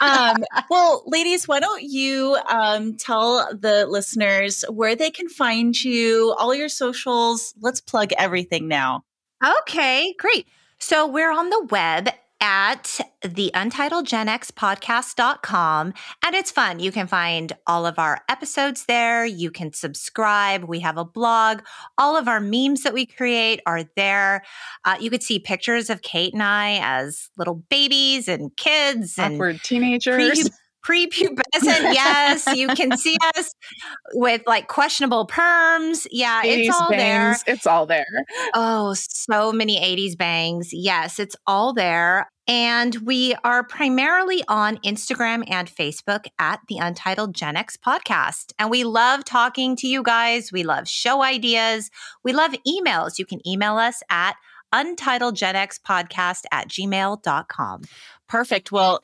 Um, well ladies why don't you um, tell the listeners where they can find you all your socials. Let's plug everything now. Okay great. So we're on the web at the Untitled Gen X podcast.com. And it's fun. You can find all of our episodes there. You can subscribe. We have a blog. All of our memes that we create are there. Uh, you could see pictures of Kate and I as little babies and kids and awkward teenagers. Pre- prepubescent yes you can see us with like questionable perms yeah it's all bangs. there it's all there oh so many 80s bangs yes it's all there and we are primarily on Instagram and Facebook at the Untitled Gen X podcast. And we love talking to you guys. We love show ideas. We love emails. You can email us at untitledgenxpodcast at gmail.com. Perfect. Well,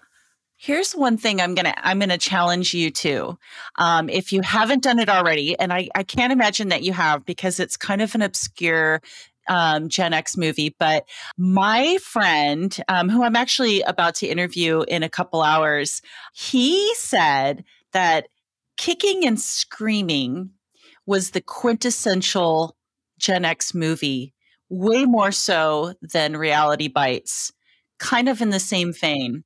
Here's one thing I'm gonna I'm gonna challenge you to. Um, if you haven't done it already, and I, I can't imagine that you have because it's kind of an obscure um, Gen X movie, but my friend, um, who I'm actually about to interview in a couple hours, he said that kicking and screaming was the quintessential Gen X movie, way more so than Reality Bites, kind of in the same vein.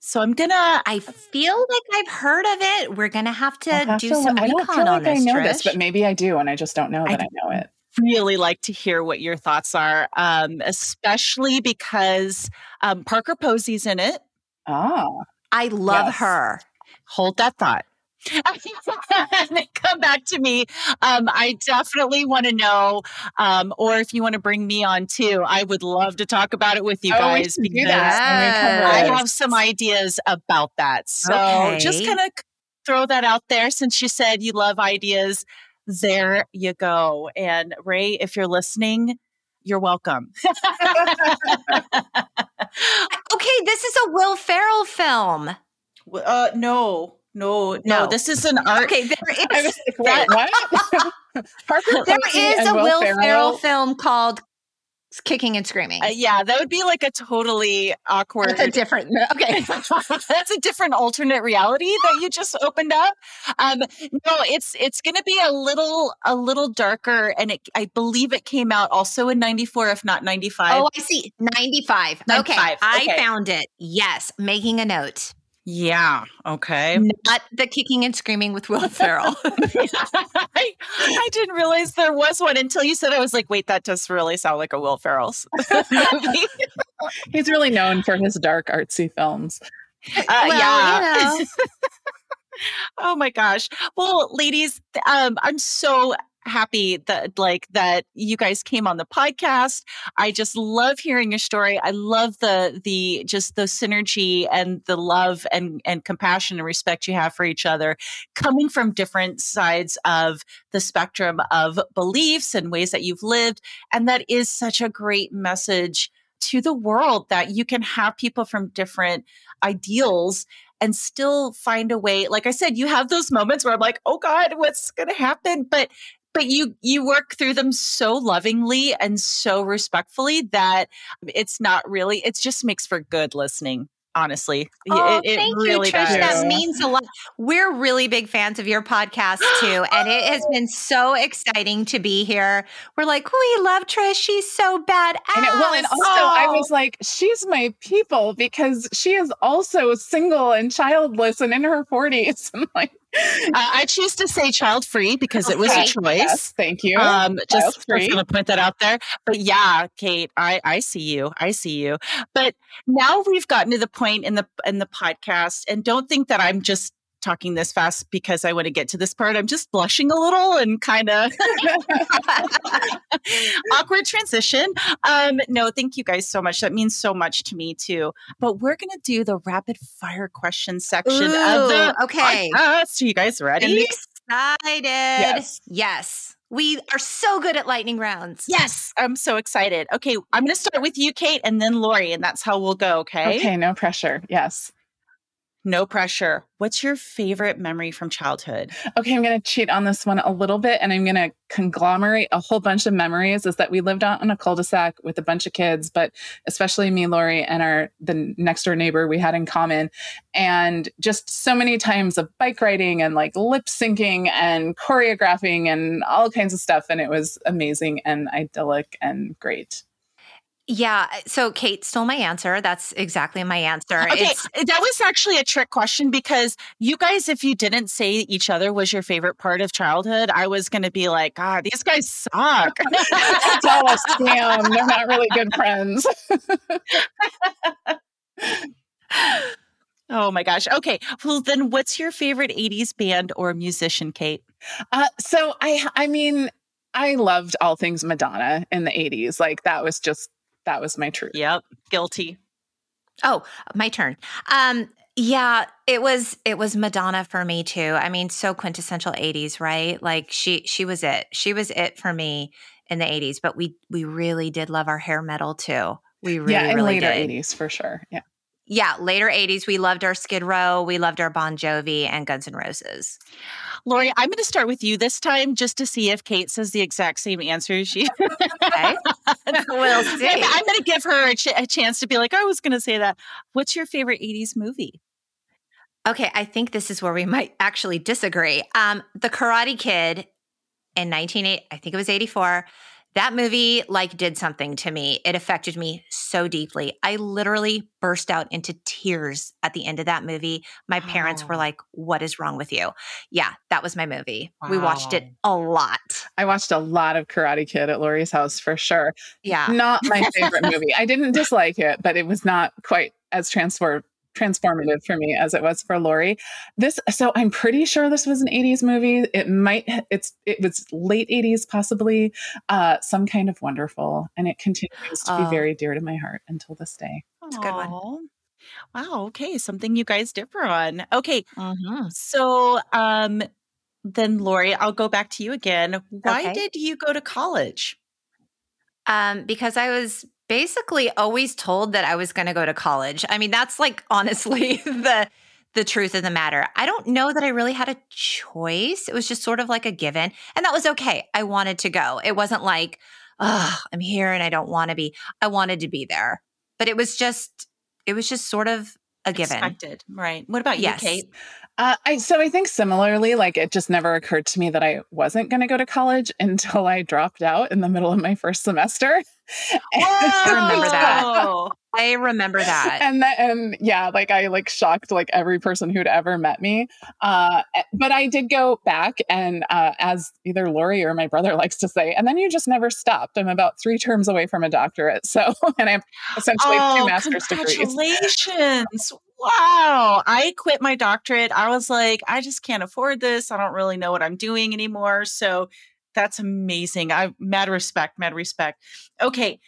So I'm gonna. I feel like I've heard of it. We're gonna have to have do to, some I don't feel like I know this, but maybe I do, and I just don't know that I, I know it. Really like to hear what your thoughts are, um, especially because um, Parker Posey's in it. Oh, I love yes. her. Hold that thought. come back to me. Um, I definitely want to know, um, or if you want to bring me on too, I would love to talk about it with you oh, guys because I have some ideas about that. So okay. just kind of throw that out there since you said you love ideas. There you go. And Ray, if you're listening, you're welcome. okay, this is a Will Ferrell film. Uh, no. No, no, no, this is an art. Okay, there is. Like, Wait, what? there is a Will, Will Ferrell. Ferrell film called kicking and screaming. Uh, yeah, that would be like a totally awkward. That's a different. Okay, that's a different alternate reality that you just opened up. Um, no, it's it's going to be a little a little darker, and it, I believe it came out also in '94, if not '95. Oh, I see, '95. Okay, okay, I found it. Yes, making a note. Yeah. Okay. Not the kicking and screaming with Will Ferrell. I, I, didn't realize there was one until you said. I was like, wait, that does really sound like a Will Ferrell movie. He's really known for his dark artsy films. Uh, well, yeah. You know. oh my gosh. Well, ladies, um, I'm so happy that like that you guys came on the podcast. I just love hearing your story. I love the the just the synergy and the love and and compassion and respect you have for each other coming from different sides of the spectrum of beliefs and ways that you've lived and that is such a great message to the world that you can have people from different ideals and still find a way. Like I said, you have those moments where I'm like, oh God, what's going to happen? But but you you work through them so lovingly and so respectfully that it's not really it just makes for good listening honestly. Oh, it, it thank really you, Trish. Does. That means a lot. We're really big fans of your podcast too, and it has been so exciting to be here. We're like, we love Trish. She's so bad. And it, well, and also oh. I was like, she's my people because she is also single and childless and in her forties. I'm like, uh, I choose to say child free because okay. it was a choice. Yes, thank you. Um, just going to put that out there. But yeah, Kate, I, I see you. I see you. But now we've gotten to the point in the in the podcast, and don't think that I'm just talking this fast because I want to get to this part. I'm just blushing a little and kind of awkward transition. Um, no, thank you guys so much. That means so much to me too. But we're going to do the rapid fire question section Ooh, of the okay. podcast. Are you guys ready? I'm excited. Yes. Yes. We are so good at lightning rounds. Yes, I'm so excited. Okay, I'm going to start with you, Kate, and then Lori, and that's how we'll go. Okay. Okay, no pressure. Yes. No pressure. What's your favorite memory from childhood? Okay, I'm going to cheat on this one a little bit and I'm going to conglomerate a whole bunch of memories. Is that we lived out on a cul-de-sac with a bunch of kids, but especially me, Lori, and our the next door neighbor we had in common. And just so many times of bike riding and like lip syncing and choreographing and all kinds of stuff. And it was amazing and idyllic and great. Yeah. Uh, so Kate stole my answer. That's exactly my answer. Okay. It's, that was actually a trick question because you guys, if you didn't say each other was your favorite part of childhood, I was going to be like, God, these guys suck. That's all a scam. They're not really good friends. oh my gosh. Okay. Well, then what's your favorite 80s band or musician, Kate? Uh, so I, I mean, I loved all things Madonna in the 80s. Like that was just that was my truth. Yep. Guilty. Oh, my turn. Um, yeah, it was it was Madonna for me too. I mean, so quintessential 80s, right? Like she she was it. She was it for me in the 80s, but we we really did love our hair metal too. We really yeah, in really later did. 80s for sure. Yeah. Yeah, later 80s we loved our Skid Row, we loved our Bon Jovi and Guns N' Roses. Lori, I'm going to start with you this time just to see if Kate says the exact same answer as you. okay. we'll see. I'm going to give her a, ch- a chance to be like, I was going to say that. What's your favorite 80s movie? Okay, I think this is where we might actually disagree. Um, the Karate Kid in 1980, I think it was 84 that movie like did something to me. It affected me so deeply. I literally burst out into tears at the end of that movie. My wow. parents were like, "What is wrong with you?" Yeah, that was my movie. Wow. We watched it a lot. I watched a lot of Karate Kid at Lori's house for sure. Yeah. Not my favorite movie. I didn't dislike it, but it was not quite as transformed transformative for me as it was for Lori. This so I'm pretty sure this was an 80s movie. It might it's it was late 80s possibly uh some kind of wonderful and it continues to be oh. very dear to my heart until this day. It's a good one. Wow, okay, something you guys differ on. Okay. Mm-hmm. So um then Lori, I'll go back to you again. Why okay. did you go to college? Um because I was basically always told that I was going to go to college. I mean, that's like honestly the the truth of the matter. I don't know that I really had a choice. It was just sort of like a given, and that was okay. I wanted to go. It wasn't like, "Oh, I'm here and I don't want to be." I wanted to be there. But it was just it was just sort of a given. Expected. Right. What about you, yes. Kate? Uh, I, so I think similarly, like it just never occurred to me that I wasn't going to go to college until I dropped out in the middle of my first semester. I remember that. I remember that. And then, and yeah, like I like shocked like every person who'd ever met me. Uh, but I did go back, and uh, as either Lori or my brother likes to say, and then you just never stopped. I'm about three terms away from a doctorate, so and I have essentially oh, two master's congratulations. degrees. Congratulations! Wow, I quit my doctorate. I was like, I just can't afford this. I don't really know what I'm doing anymore. So that's amazing. I mad respect, mad respect. Okay.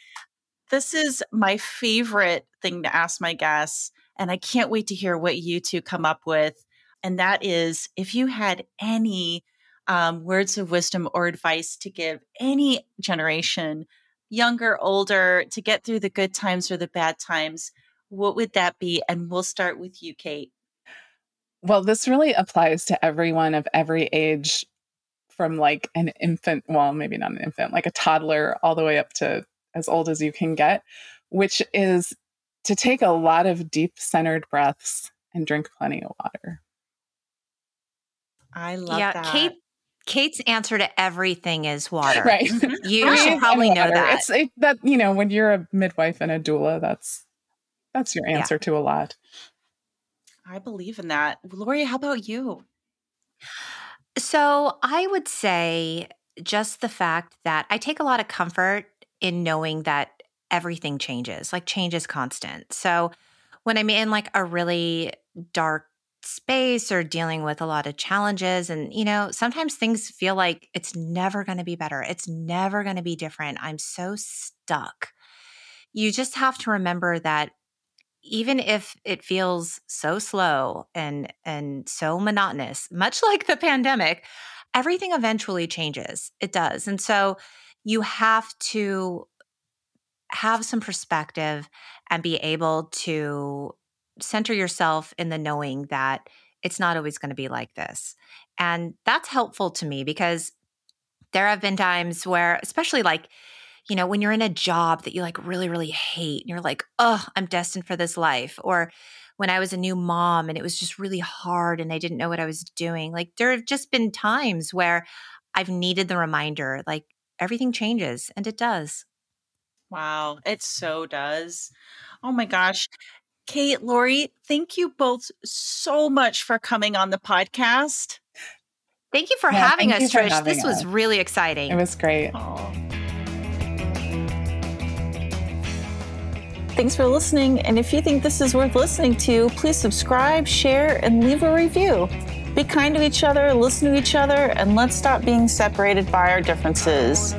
This is my favorite thing to ask my guests. And I can't wait to hear what you two come up with. And that is if you had any um, words of wisdom or advice to give any generation younger, older, to get through the good times or the bad times, what would that be? And we'll start with you, Kate. Well, this really applies to everyone of every age from like an infant, well, maybe not an infant, like a toddler, all the way up to as old as you can get, which is to take a lot of deep centered breaths and drink plenty of water. I love yeah, that. Kate Kate's answer to everything is water. Right. You Breathe should probably know that. It's it, that you know when you're a midwife and a doula, that's that's your Yeah. answer to a lot. I believe in that. Lori, how about you? So I would say just the fact that I take a lot of comfort in knowing that everything changes, like change is constant. So when I'm in like a really dark space or dealing with a lot of challenges, and you know, sometimes things feel like it's never going to be better, it's never going to be different. I'm so stuck. You just have to remember that even if it feels so slow and and so monotonous much like the pandemic everything eventually changes. It does. And so you have to have some perspective and be able to center yourself in the knowing that it's not always going to be like this. And that's helpful to me because there have been times where especially like you know, when you're in a job that you like really, really hate and you're like, oh, I'm destined for this life. Or when I was a new mom and it was just really hard and I didn't know what I was doing. Like there have just been times where I've needed the reminder like everything changes and it does. Wow, it so does. Oh my gosh. Kate, Lori, thank you both so much for coming on the podcast. Thank you for Yeah, having thank us, Trish. having this was really exciting. It was great. Aw. Thanks for listening. And if you think this is worth listening to, please subscribe, share, and leave a review. Be kind to each other, listen to each other, and let's stop being separated by our differences.